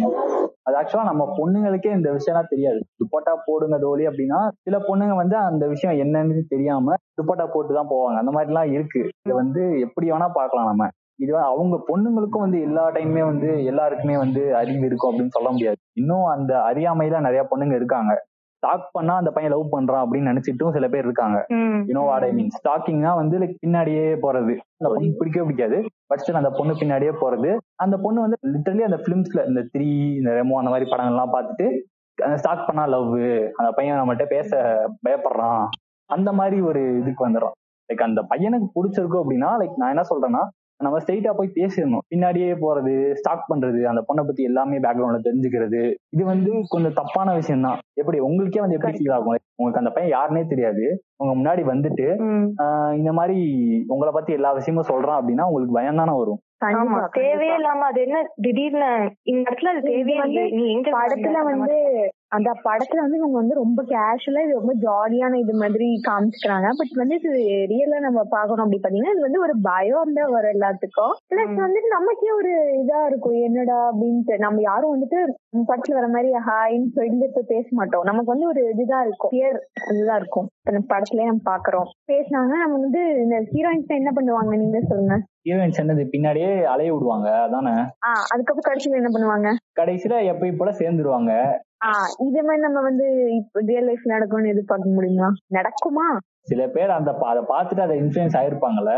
அது ஆக்சுவலா நம்ம பொண்ணுங்களுக்கே இந்த விஷயம்லாம் தெரியாது. துப்பட்டா போடுங்க தோழி அப்படின்னா சில பொண்ணுங்க வந்து அந்த விஷயம் என்னன்னு தெரியாம துப்பட்டா போட்டு தான் போவாங்க. அந்த மாதிரி எல்லாம் இருக்கு. இது வந்து எப்படி வேணா பாக்கலாம் நம்ம. இது அவங்க பொண்ணுங்களுக்கும் வந்து எல்லா டைமுமே வந்து எல்லாருக்குமே வந்து அறிவு இருக்கும் அப்படின்னு சொல்ல முடியாது. இன்னும் அந்த அறியாமையில நிறைய பொண்ணுங்க இருக்காங்க. ஸ்டாக் பண்ணா அந்த பையன் லவ் பண்றான் அப்படின்னு நினைச்சிட்டும் சில பேர் இருக்காங்க. யூனோ வாட் ஐ மீன் ஸ்டாக்கிங்னா வந்து லைக் பின்னாடியே போறது. அந்த பொண்ணு பிடிக்கவே பிடிக்காது. பட் ஸ்டில் அந்த பொண்ணு பின்னாடியே போறது. அந்த பொண்ணு வந்து லிட்டரலி அந்த பிலிம்ஸ்ல இந்த த்ரீ இந்த ரெமோ அந்த மாதிரி படங்கள்லாம் பார்த்துட்டு ஸ்டாக் பண்ணா லவ் அந்த பையன் நம்மகிட்ட பேச பயப்படுறான். அந்த மாதிரி ஒரு இதுக்கு வந்துடும் லைக் அந்த பையனுக்கு பிடிச்சிருக்கும் அப்படின்னா லைக் நான் என்ன சொல்றேன்னா நம்ம ஸ்ட்ரைட்டா போய் பேசிடணும். பின்னாடியே போறது ஸ்டாக் பண்றது அந்த பொண்ணை பத்தி எல்லாமே பேக்ரவுண்ட்ல தெரிஞ்சுக்கிறது இது வந்து கொஞ்சம் தப்பான விஷயம் தான் எப்படி உங்களுக்கே வந்து எப்படி ஃபீல் ஆகும்? உங்களுக்கு அந்த பையன் யாருன்னே தெரியாது. உங்க முன்னாடி வந்துட்டு இந்த மாதிரி உங்களை பத்தி எல்லா விஷயமும் சொல்றான் அப்படின்னா உங்களுக்கு பயம் தானே வரும் தேவையே. இல்லாம அது என்ன திடீர்னு இந்த இடத்துல அது தேவையே. நீ எங்க படத்துல வந்து அந்த படத்துல வந்து இவங்க வந்து ரொம்ப கேஷுவலா இது ரொம்ப ஜாலியான இது மாதிரி காமிச்சுக்கிறாங்க. பட் வந்து இது ரியலா நம்ம பாக்கணும் அப்படி பாத்தீங்கன்னா இது வந்து ஒரு பயம் தான் வரும் எல்லாத்துக்கும். பிளஸ். வந்துட்டு நமக்கே ஒரு இதா இருக்கும். என்னடா அப்படின்ட்டு. நம்ம யாரும் வந்துட்டு படத்துல வர மாதிரி ஹாய்ன்னு சொல்லிட்டு பேச மாட்டோம். நமக்கு வந்து ஒரு இதுதான் இருக்கும். ஃபியர் இதுதான் இருக்கும். படத்துலயே நம்ம பாக்குறோம் பேசினாங்க. நம்ம வந்து இந்த ஹீரோயின்ஸ் என்ன பண்ணுவாங்க? நீங்க சொல்லுங்க. ஹீரோயின்ஸ் என்னது? பின்னாடியே அலைய விடுவாங்க. அதானே? அதுக்கப்புறம் கடைசியில என்ன பண்ணுவாங்க? கடைசியில எப்பயும் போல சேர்ந்துருவாங்க. இதே மாதிரி நம்ம வந்து இப்ப ரியல் லைஃப் நடக்கும்னு எதிர்பார்க்க முடியுமா? நடக்குமா? சில பேர் அந்த அதை பார்த்துட்டு அதை இன்ஃபுளுன்ஸ் ஆயிருப்பாங்கல்ல.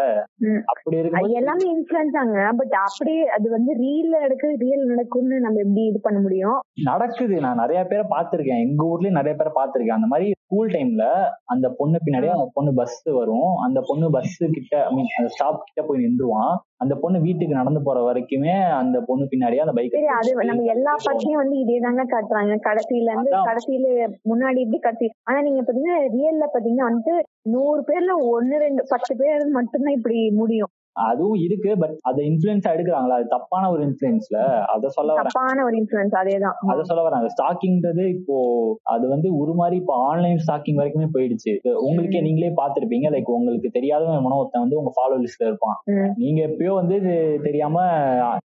அப்படி இருக்கும்போது எல்லாமே இன்ஃபுளுன்ஸ் ஆங்க பட் அப்படியே அது வந்து ரீல்ல நடக்குது ரியல் நடக்கும்னு நம்ம எப்படி இது பண்ண முடியும்? நடக்குது. நான் நிறைய பேரை பார்த்திருக்கேன். எங்க ஊர்லயும் நிறைய பேரை பார்த்திருக்கேன். அந்த மாதிரி ஸ்கூல் டைம்ல அந்த பொண்ணு பின்னாடியே அந்த பொண்ணு பஸ் வரும். அந்த பொண்ணு பஸ் கிட்ட ஐ மீன் அந்த ஸ்டாப் கிட்ட போய் நின்றுவான். அந்த பொண்ணு வீட்டுக்கு நடந்து போற வரைக்குமே அந்த பொண்ணு பின்னாடியே அந்த பைக் அது நம்ம எல்லா படத்தையும் வந்து இதே தாங்க காட்டுறாங்க. கடைசியில இருந்து. கடைசியில முன்னாடி இப்படி கடைசி ஆனா நீங்க பாத்தீங்கன்னா ரியல்ல பாத்தீங்கன்னா வந்துட்டு நூறு பேர்ல ஒன்னு ரெண்டு பத்து பேர் மட்டும்தான் இப்படி முடியும். அதுவும் இருக்கு பட் அதை இன்ஃபுளுன்ஸா எடுக்கிறாங்களா? அது தப்பான ஒரு இன்ஃபுளுன்ஸ்ல அதை சொல்ல வரேன் தப்பான ஒரு இன்ஃபுளுன்ஸ் அதேதான். அதை சொல்ல வரேன் அந்த ஸ்டாக்கிங்ன்றது இப்போ அது வந்து ஒரு மாதிரி இப்போ ஆன்லைன் ஸ்டாக்கிங் வரைக்குமே போயிடுச்சு. உங்களுக்கே நீங்களே பார்த்திருப்பீங்க. லைக் உங்களுக்கு தெரியாத எவனோ ஒருத்தன் வந்து உங்க ஃபாலோ லிஸ்ட்ல இருப்பான். நீங்க எப்பயோ வந்து இது தெரியாம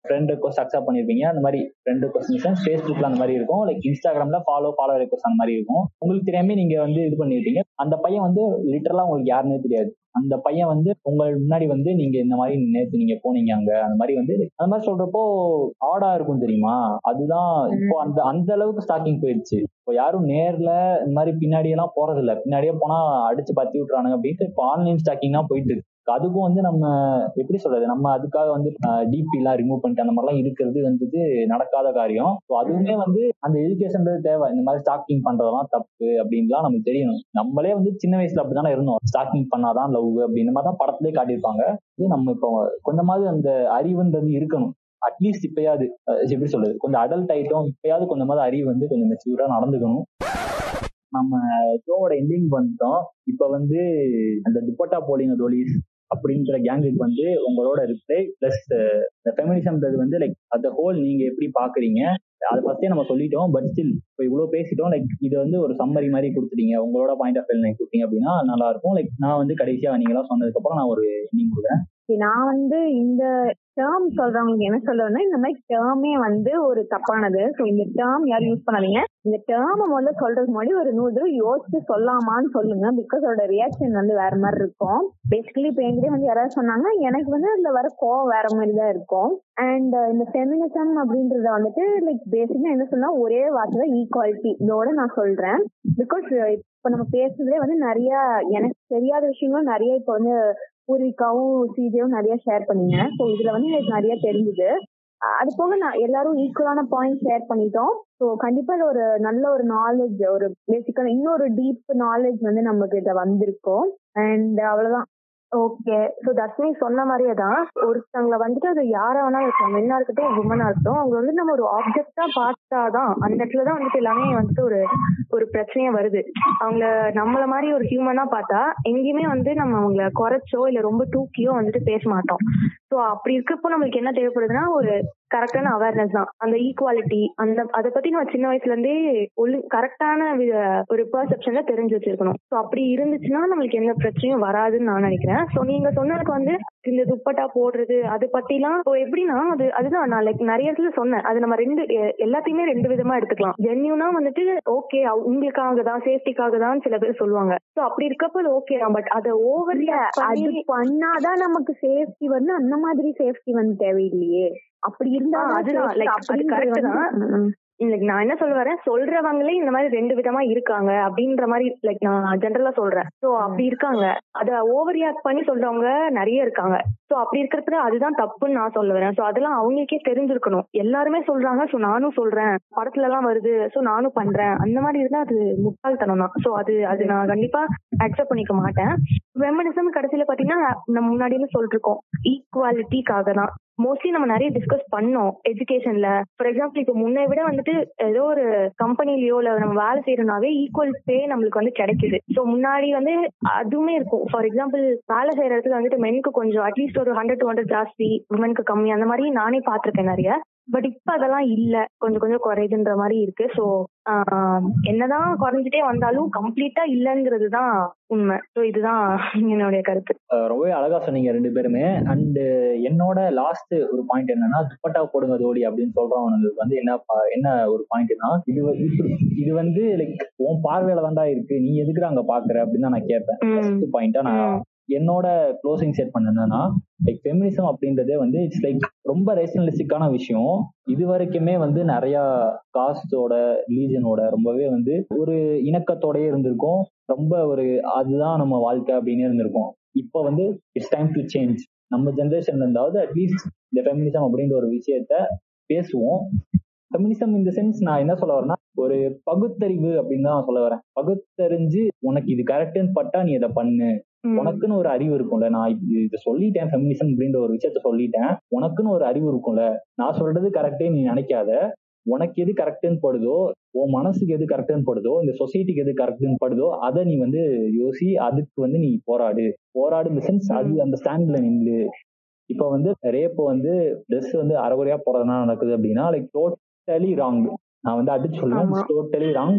ஃப்ரெண்ட் ரெக்வஸ்ட் அக்செப்ட் பண்ணிருப்பீங்க. அந்த மாதிரி ஃப்ரெண்ட் ரெக்வஸ்ட் ஃபேஸ்புக்ல அந்த மாதிரி இருக்கும். லைக் இன்ஸ்டாகிராம்ல ஃபாலோ ஃபாலோ ரெக்வஸ்ட் அந்த மாதிரி இருக்கும். உங்களுக்கு தெரியாம நீங்க வந்து இது பண்ணிருப்பீங்க. அந்த பையன் வந்து லிட்டரலா உங்களுக்கு யாருன்னே தெரியாது. அந்த பையன் வந்து உங்க முன்னாடி வந்து நீங்க இந்த மாதிரி நேத்து நீங்க போனீங்க அங்க. அந்த மாதிரி வந்து அந்த மாதிரி சொல்றப்போ ஆடா இருக்கும் தெரியுமா? அதுதான் இப்போ அந்த அந்த அளவுக்கு ஸ்டாக்கிங் போயிடுச்சு இப்போ யாரும் நேர்ல இந்த மாதிரி பின்னாடி எல்லாம் போறது இல்ல பின்னாடியே போனா அடிச்சு பத்தி விட்டுறானுங்க அப்படின்ட்டு இப்போ ஆன்லைன் ஸ்டாக்கிங் தான் போயிட்டு இருக்கு. அதுக்கும் வந்து நம்ம எப்படி சொல்றது? நம்ம அதுக்காக வந்து டிபி எல்லாம் ரிமூவ் பண்ணிட்டு அந்த மாதிரிலாம் இருக்கிறது வந்து நடக்காத காரியம். ஸோ அதுவுமே வந்து அந்த எஜுகேஷன்றது தேவை. இந்த மாதிரி ஸ்டாக்கிங் பண்றதெல்லாம் தப்பு அப்படின்லாம் நமக்கு தெரியணும். நம்மளே வந்து சின்ன வயசுல அப்படிதானே இருந்தோம். ஸ்டாக்கிங் பண்ணாதான் லவ் அப்படின்ற மாதிரி தான் படத்திலே காட்டியிருப்பாங்க. இது நம்ம இப்போ கொஞ்சமாவது அந்த அறிவுன்றது இருக்கணும். அட்லீஸ்ட் இப்பயாவது எப்படி சொல்றது? கொஞ்சம் அடல்ட் ஆயிட்டோம் இப்பயாவது கொஞ்சமாவது அறிவு வந்து கொஞ்சம் மெச்சூரா நடந்துக்கணும். நம்ம ஷோவோட எண்டிங் பண்ணிட்டோம் இப்ப வந்து அந்த துப்பட்டா போலிங்க தோலிஸ் அப்படின்ற கேங்குக்கு வந்து உங்களோட ரிப்ளை பிளஸ் இந்த ஃபெமினிசம்ன்றது வந்து லைக் அந்த ஹோல் நீங்க எப்படி பாக்குறீங்க? அதை ஃபர்ஸ்டே நம்ம சொல்லிட்டோம் பட் ஸ்டில் இப்போ இவ்வளோ பேசிட்டோம் லைக் இது வந்து ஒரு சம்மரி மாதிரி கொடுத்துட்டீங்க. உங்களோட பாயிண்ட் ஆஃப் வியூ கொடுத்தீங்க அப்படின்னா நல்லா இருக்கும். லைக் நான் வந்து கடைசியாக நீங்களாம் சொன்னதுக்கப்புறம் நான் ஒரு இன்னிங் கொடுக்குறேன். நான் வந்து இந்த டேர்ம் சொல்றவங்களுக்கு என்ன சொல்லுவேன்னா இந்த மாதிரி டேர்மே வந்து ஒரு தப்பானது. ஸோ இந்த டேர்ம் யாரும் யூஸ் பண்ணாதீங்க. இந்த டேர்ம் முதல்ல சொல்றதுக்கு முன்னாடி ஒரு நூறு தடவை யோசிச்சு சொல்லாமான்னு சொல்லுங்க. பிகாஸ் அதோட ரியாக்ஷன் வந்து வேற மாதிரி இருக்கும். பேசிக்கலி இப்போ எங்கிட்ட வந்து யாராவது சொன்னாங்க எனக்கு வந்து அதுல வர கோவம் வேற மாதிரி தான் இருக்கும். அண்ட் uh, இந்த ஃபெமினிசம் அப்படின்றத வந்துட்டு லைக் பேசிக்கா என்ன சொன்னா ஒரே வார்த்தை தான் ஈக்குவாலிட்டி இதோட நான் சொல்றேன். பிகாஸ் uh, இப்போ நம்ம பேசுறதுலே வந்து நிறைய எனக்கு தெரியாத விஷயங்களும் நிறைய இப்போ வந்து பூர்விகாவும் சிஜேவும் நிறைய ஷேர் பண்ணீங்க. ஸோ இதுல வந்து எனக்கு நிறைய தெரிஞ்சுது. அது போக நான் எல்லாரும் ஈக்குவலான பாயிண்ட் ஷேர் பண்ணிட்டோம். ஸோ கண்டிப்பா ஒரு நல்ல ஒரு நாலேஜ் ஒரு பேசிக்கா இன்னொரு டீப் நாலேஜ் வந்து நமக்கு இதை வந்திருக்கும். அண்ட் அவ்வளவுதான். ஓகே ஸோ தர்ஷினி சொன்ன மாதிரியே தான் ஒருத்தவங்களை வந்துட்டு அது யாரா வேணா இருக்கும் மென்னா இருக்கட்டும் உமனா இருக்கட்டும் அவங்க வந்து நம்ம ஒரு ஆப்ஜெக்டா பார்த்தாதான் அந்த இடத்துல தான் வந்துட்டு எல்லாமே வந்துட்டு ஒரு ஒரு பிரச்சனையா வருது. அவங்கள நம்மள மாதிரி ஒரு ஹியூமனா பார்த்தா எங்கேயுமே வந்து நம்ம அவங்கள குறைச்சோ இல்ல ரொம்ப தூக்கியோ வந்துட்டு பேச மாட்டோம். ஸோ அப்படி இருக்கப்போ நம்மளுக்கு என்ன தேவைப்படுதுன்னா ஒரு கரெக்டான அவேர்னஸ் தான். அந்த ஈக்குவாலிட்டி அந்த அதை பத்தி நம்ம சின்ன வயசுல இருந்தே ஒழு கரெக்டான ஒரு பெர்செப்ஷன்ல தெரிஞ்சு வச்சிருக்கணும். ஸோ அப்படி இருந்துச்சுன்னா நம்மளுக்கு எந்த பிரச்சனையும் வராதுன்னு நான் நினைக்கிறேன். ஸோ நீங்க சொன்னதுக்கு வந்து இந்த துப்பட்டா போடுறது அதை பத்திலாம் இப்போ எப்படின்னா அது அதுதான் நான் லைக் நிறைய இடத்துல சொன்னேன். அது நம்ம ரெண்டு எல்லாத்தையுமே ரெண்டு விதமா எடுத்துக்கலாம். ஜென்யூனா வந்துட்டு ஓகே உங்களுக்காக தான் சேஃப்டிக்காக தான் சில பேர் சொல்லுவாங்க. ஸோ அப்படி இருக்கப்போ அது ஓகே தான். பட் அதை ஓவர் அது பண்ணாதான் நமக்கு சேஃப்டி வந்து அந்த மாதிரி சேஃப்டி வந்து தேவையில்லையே. அப்படி இருந்தா அதுதான், like, அது correct தான். லைக் நான் என்ன சொல்ல வரேன்? சொல்றவங்களே இந்த மாதிரி ரெண்டு விதமா இருக்காங்க அப்படின்ற மாதிரி லைக் நான் ஜென்ரலா சொல்றேன். சோ அப்படி இருக்காங்க. அத ஓவர் ரியாக்ட் பண்ணி சொல்றவங்க நிறைய இருக்காங்க. சோ அப்படி இருக்கிறதுல அதுதான் தப்புன்னு நான் சொல்ல வரேன். சோ அதெல்லாம் அவங்களுக்கே தெரிஞ்சிருக்கணும். எல்லாருமே சொல்றாங்க. சோ நானும் சொல்றேன். படத்துல எல்லாம் வருது. சோ நானும் பண்றேன். அந்த மாதிரி இருந்தா அது முட்டாள்தனம் தான். சோ அது அது நான் கண்டிப்பா அக்செப்ட் பண்ணிக்க மாட்டேன். ஃபெமினிசம் கடைசியில பாத்தீங்கன்னா நம்ம முன்னாடியே சொல்லிட்டு இருக்கோம். ஈக்குவாலிட்டிக்காக தான். மோஸ்ட்லி நம்ம நிறைய டிஸ்கஸ் பண்ணோம் எஜுகேஷன்ல ஃபார் எக்ஸாம்பிள் இப்போ முன்னை விட வந்துட்டு ஏதோ ஒரு கம்பெனிலயோ இல்ல நம்ம வேலை செய்யறோம்னாவே ஈக்குவல் பே நம்மளுக்கு வந்து கிடைக்குது. ஸோ முன்னாடி வந்து அதுவுமே இருக்கும். ஃபார் எக்ஸாம்பிள் வேலை செய்யற இடத்துல வந்துட்டு மெனுக்கு கொஞ்சம் அட்லீஸ்ட் ஒரு ஹண்ட்ரட் டூ ஹண்ட்ரட் ஜாஸ்தி உமனுக்கு கம்மி. அந்த மாதிரி நானே பாத்திருக்கேன் நிறைய. பட் இப்ப அதெல்லாம் இல்ல. கொஞ்சம் கொஞ்சம் குறையுதுன்ற மாதிரி இருக்கு. ஸோ என்னதான் குறைஞ்சிட்டே வந்தாலும் கம்ப்ளீட்டா இல்லைங்கிறது தான் உண்மை. ஸோ இதுதான் என்னுடைய கருத்து. அஹ் ரொம்பவே அழகா சொன்னீங்க ரெண்டு பேருமே. அண்ட் என்னோட லாஸ்ட் ஒரு பாயிண்ட் என்னன்னா துப்பட்டா போடுங்க தோழி அப்படின்னு சொல்றவனுங்களுக்கு வந்து என்ன என்ன ஒரு பாயிண்ட்னா இது இது வந்து லைக் உன் பார்வையில தான்டா இருக்கு. நீ எதுக்குடா அங்க பாக்குற அப்படின்னு தான் நான் கேட்பேன். ஃபர்ஸ்ட் பாயிண்டா நான். என்னோட க்ளோசிங் செட் பண்ணேன்னா லைக் ஃபெமினிசம் அப்படின்றதே வந்து இட்ஸ் லைக் ரொம்ப ரேஷனலிஸ்டிக்கான விஷயம். இது வரைக்குமே வந்து நிறைய காஸ்டோட ரிலீஜனோட ரொம்பவே வந்து ஒரு இணக்கத்தோடயே இருந்திருக்கும். ரொம்ப ஒரு அதுதான் நம்ம வாழ்க்கை அப்படின்னு இருந்திருக்கும். இப்போ வந்து இட்ஸ் டைம் டு சேஞ்ச் நம்ம ஜென்ரேஷன்ல இருந்தாவது அட்லீஸ்ட் இந்த ஃபெமினிசம் அப்படின்ற ஒரு விஷயத்த பேசுவோம். ஃபெமினிசம் இந்த சென்ஸ் நான் என்ன சொல்ல வரேன்னா ஒரு பகுத்தறிவு அப்படின்னு தான் நான் சொல்ல வரேன். பகுத்தறிஞ்சு உனக்கு இது கரெக்டுன்னு பட்டா நீ இதை பண்ணு. உனக்குன்னு ஒரு அறிவு இருக்கும்ல. நான் இது சொல்லிட்டேன் ஃபெமினிசம் அப்படின்ற ஒரு விஷயத்த சொல்லிட்டேன். உனக்குன்னு ஒரு அறிவு இருக்கும்ல. நான் சொல்றது கரெக்டே நீ நினைக்காத. உனக்கு எது கரெக்டுன்னு படுதோ உன் மனசுக்கு எது கரெக்டுன்னு படுதோ இந்த சொசைட்டிக்கு எது கரெக்டுன்னு படுதோ அதை நீ வந்து யோசி அதுக்கு வந்து நீ போராடு. போராடு இந்த சென்ஸ் அது அந்த ஸ்டாண்ட்ல நில்லு. இப்ப வந்து ரேப் வந்து ட்ரெஸ் வந்து அரைகுறையா போறதுனால நடக்குது அப்படின்னா லைக் டோட்டலி ராங் நான் வந்து அடிச்சு சொல்லுவேன். டோட்டலி ராங்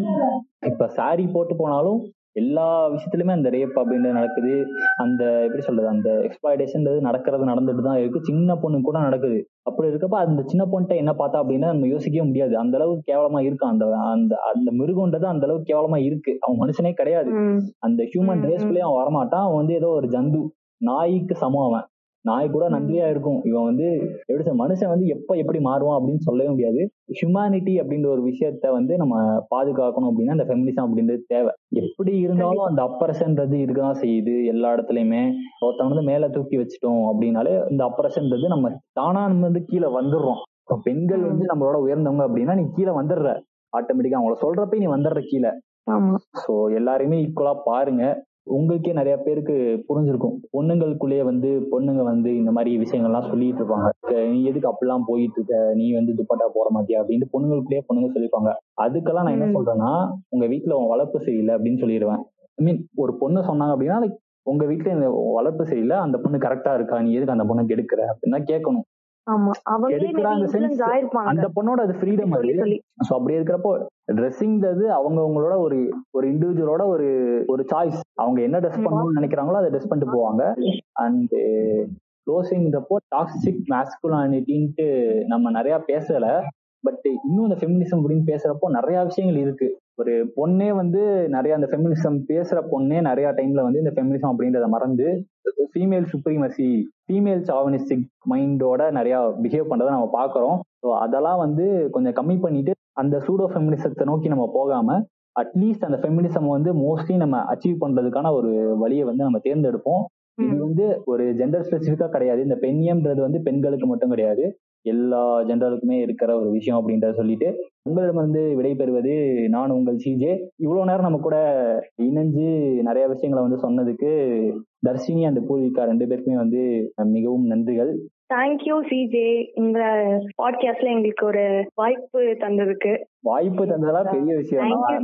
இப்ப saree போட்டு போனாலும் எல்லா விஷயத்துலயுமே அந்த ரேப் அப்படின்றது நடக்குது. அந்த எப்படி சொல்றது அந்த எக்ஸ்பிளாய்டேஷன்றது நடக்கிறது நடந்துட்டு தான் இருக்கு. சின்ன பொண்ணு கூட நடக்குது. அப்படி இருக்கப்ப அந்த சின்ன பொண்ணுட்ட என்ன பார்த்தா அப்படின்னா நம்ம யோசிக்கவே முடியாது. அந்த அளவுக்கு கேவலமா இருக்கு? அந்த அந்த அந்த மிருகன்றது அந்த அளவுக்கு கேவலமா இருக்கு. அவன் மனுஷனே கிடையாது. அந்த ஹியூமன் ரேஸ்குள்ளேயே அவன் வரமாட்டான். அவன் வந்து ஏதோ ஒரு ஜந்து. நாய்க்கு சமம் அவன். நாய் கூட நன்றியா இருக்கும். இவன் வந்து எப்படி சொல்ல மனுஷன் வந்து எப்ப எப்படி மாறுவான் அப்படின்னு சொல்லவே முடியாது. ஹியூமானிட்டி அப்படின்ற ஒரு விஷயத்த வந்து நம்ம பாதுகாக்கணும் அப்படின்னா அந்த ஃபெமினிசம் அப்படின்றது தேவை. எப்படி இருந்தாலும் அந்த அப்பரசன்றது இருக்கதான் செய்யுது எல்லா இடத்துலயுமே. ஒருத்தவங்க வந்து மேல தூக்கி வச்சுட்டோம் அப்படின்னாலே இந்த அப்பரசன்றது நம்ம தானா நம்ம வந்து கீழே வந்துடுறோம். இப்போ பெண்கள் வந்து நம்மளோட உயர்ந்தவங்க அப்படின்னா நீ கீழே வந்துடுற. ஆட்டோமேட்டிக்கா அவங்கள சொல்றப்ப நீ வந்துடுற கீழே. ஆமா. ஸோ எல்லாரையுமே ஈக்குவலா பாருங்க. உங்களுக்கே நிறைய பேருக்கு புரிஞ்சிருக்கும். பொண்ணுங்களுக்குள்ளேயே வந்து பொண்ணுங்க வந்து இந்த மாதிரி விஷயங்கள்லாம் சொல்லிட்டு இருப்பாங்க. "அஹ் நீ எதுக்கு அப்படிலாம் போயிட்டு இருக்க? நீ வந்து துப்பட்டா போட மாட்டியா? அப்படின்ட்டு பொண்ணுங்களுக்குள்ளேயே பொண்ணுங்க சொல்லிப்பாங்க. அதுக்கெல்லாம் நான் என்ன. சொல்றேன்னா உங்க வீட்டுல உன் வளர்ப்பு சரியில்லை அப்படின்னு சொல்லிடுவேன். ஐ மீன் ஒரு பொண்ணு சொன்னாங்க அப்படின்னா உங்க வீட்டுல இந்த வளர்ப்பு சரியில்லை. அந்த பொண்ணு கரெக்டா இருக்கா? நீ எதுக்கு அந்த பொண்ணை கெடுக்கிற? அப்படின்னு கேட்கணும். ஆமா. அவங்களே அந்த sense இன்ஃபுளுன்ஸ் ஆயிருப்பாங்க. அந்த பொண்ணோட அது ஃப்ரீடம் அது. ஸோ அப்படி இருக்கிறப்போ ட்ரெஸ்ஸிங்கிறது அவங்கவங்களோட ஒரு ஒரு இண்டிவிஜுவலோட ஒரு ஒரு சாய்ஸ் அவங்க என்ன ட்ரெஸ் பண்ணணும்னு நினைக்கிறாங்களோ அதை ட்ரெஸ் பண்ணிட்டு போவாங்க. அண்ட் க்ளோசிங்கிறப்போ டாக்ஸிக் மேஸ்குலானிட்டின்ட்டு நம்ம நிறைய பேசல. பட் இன்னும் இந்த ஃபெமினிசம் அப்படின்னு பேசுறப்போ நிறைய விஷயங்கள் இருக்கு. ஒரு பொண்ணே வந்து நிறைய அந்த ஃபெமினிசம் பேசுற பொண்ணே நிறைய டைம்ல வந்து இந்த ஃபெமினிசம் அப்படின்றத மறந்து ஃபீமேல் சுப்ரீமசி ஃபீமேல் சாவனிஸ்டிக் மைண்டோட நிறைய பிஹேவ் பண்றதை நம்ம பாக்குறோம் ஸோ அதெல்லாம் வந்து கொஞ்சம் கம்மி பண்ணிட்டு அந்த சூடோ ஃபெமினிசத்தை நோக்கி நம்ம போகாம அட்லீஸ்ட் அந்த ஃபெமினிசம் வந்து மோஸ்ட்லி நம்ம அச்சீவ் பண்றதுக்கான ஒரு வழியை வந்து நம்ம தேர்ந்தெடுப்போம். இது வந்து ஒரு ஜெண்டர் ஸ்பெசிஃபிக்கா கிடையாது. இந்த பெண்ணியம்ன்றது வந்து பெண்களுக்கு மட்டும் கிடையாது. எல்லா ஜெண்டருக்குமே இருக்கிற ஒரு விஷயம் அப்படின்றத சொல்லிட்டு உங்களிடமிருந்து விடைபெறுவது நான் உங்கள் சிஜே இவ்வளவு நேரம் நம்ம கூட இணைஞ்சு நிறைய விஷயங்களை வந்து சொன்னதுக்கு தர்ஷினி அண்ட் பூர்விகா ரெண்டு பேருக்குமே வந்து மிகவும் நன்றிகள். தேங்க்யூ சிஜே இந்த பாட்காஸ்ட்ல எங்களுக்கு ஒரு வாய்ப்பு தந்ததுக்கு. வாய்ப்பு தந்ததெல்லாம் பெரிய விஷயம் நான்.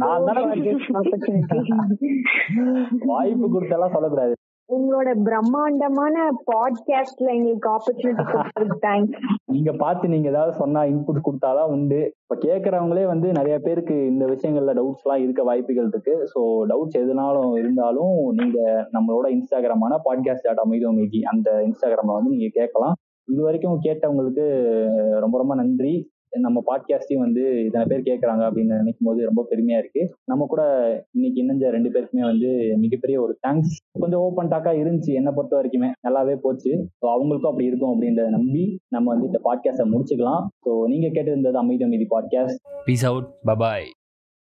வாய்ப்பு கொடுத்தெல்லாம் சொல்லக்கூடாது. உங்களோட பிரம்மாண்டமான பாட்காஸ்ட்ல எங்களுக்கு ஆப்பர்ச்சுனிட்டி தேங்க்ஸ் நீங்க பார்த்து நீங்க ஏதாவது சொன்னா இன்புட் கொடுத்தாதான் உண்டு. இப்ப கேக்குறவங்களே வந்து நிறைய பேருக்கு இந்த விஷயங்கள்ல டவுட்ஸ் எல்லாம் இருக்க வாய்ப்புகள் இருக்கு. ஸோ டவுட்ஸ் எதுனாலும் இருந்தாலும் நீங்க நம்மளோட இன்ஸ்டாகிராமான பாட்காஸ்ட் டாட் அமைதி அமைதி அந்த இன்ஸ்டாகிராம்ல வந்து நீங்க கேட்கலாம். இது வரைக்கும் கேட்டவங்களுக்கு ரொம்ப ரொம்ப நன்றி. நம்ம பாட்காஸ்டையும் வந்து இத்தனை பேர் கேட்குறாங்க அப்படின்னு நினைக்கும் போது ரொம்ப பெருமையா இருக்கு. நம்ம கூட இன்னைக்கு இணைஞ்ச ரெண்டு பேருக்குமே வந்து மிகப்பெரிய ஒரு தேங்க்ஸ் கொஞ்சம் ஓப்பன் டாக்கா இருந்துச்சு என்னை பொறுத்த வரைக்குமே. நல்லாவே போச்சு. ஸோ அவங்களுக்கும் அப்படி இருக்கும் அப்படின்றத நம்பி நம்ம வந்து இந்த பாட்காஸ்டை முடிச்சுக்கலாம். ஸோ நீங்க கேட்டிருந்தது அமைதி அமைதி பாட்காஸ்ட் பீஸ் அவுட் பபாய்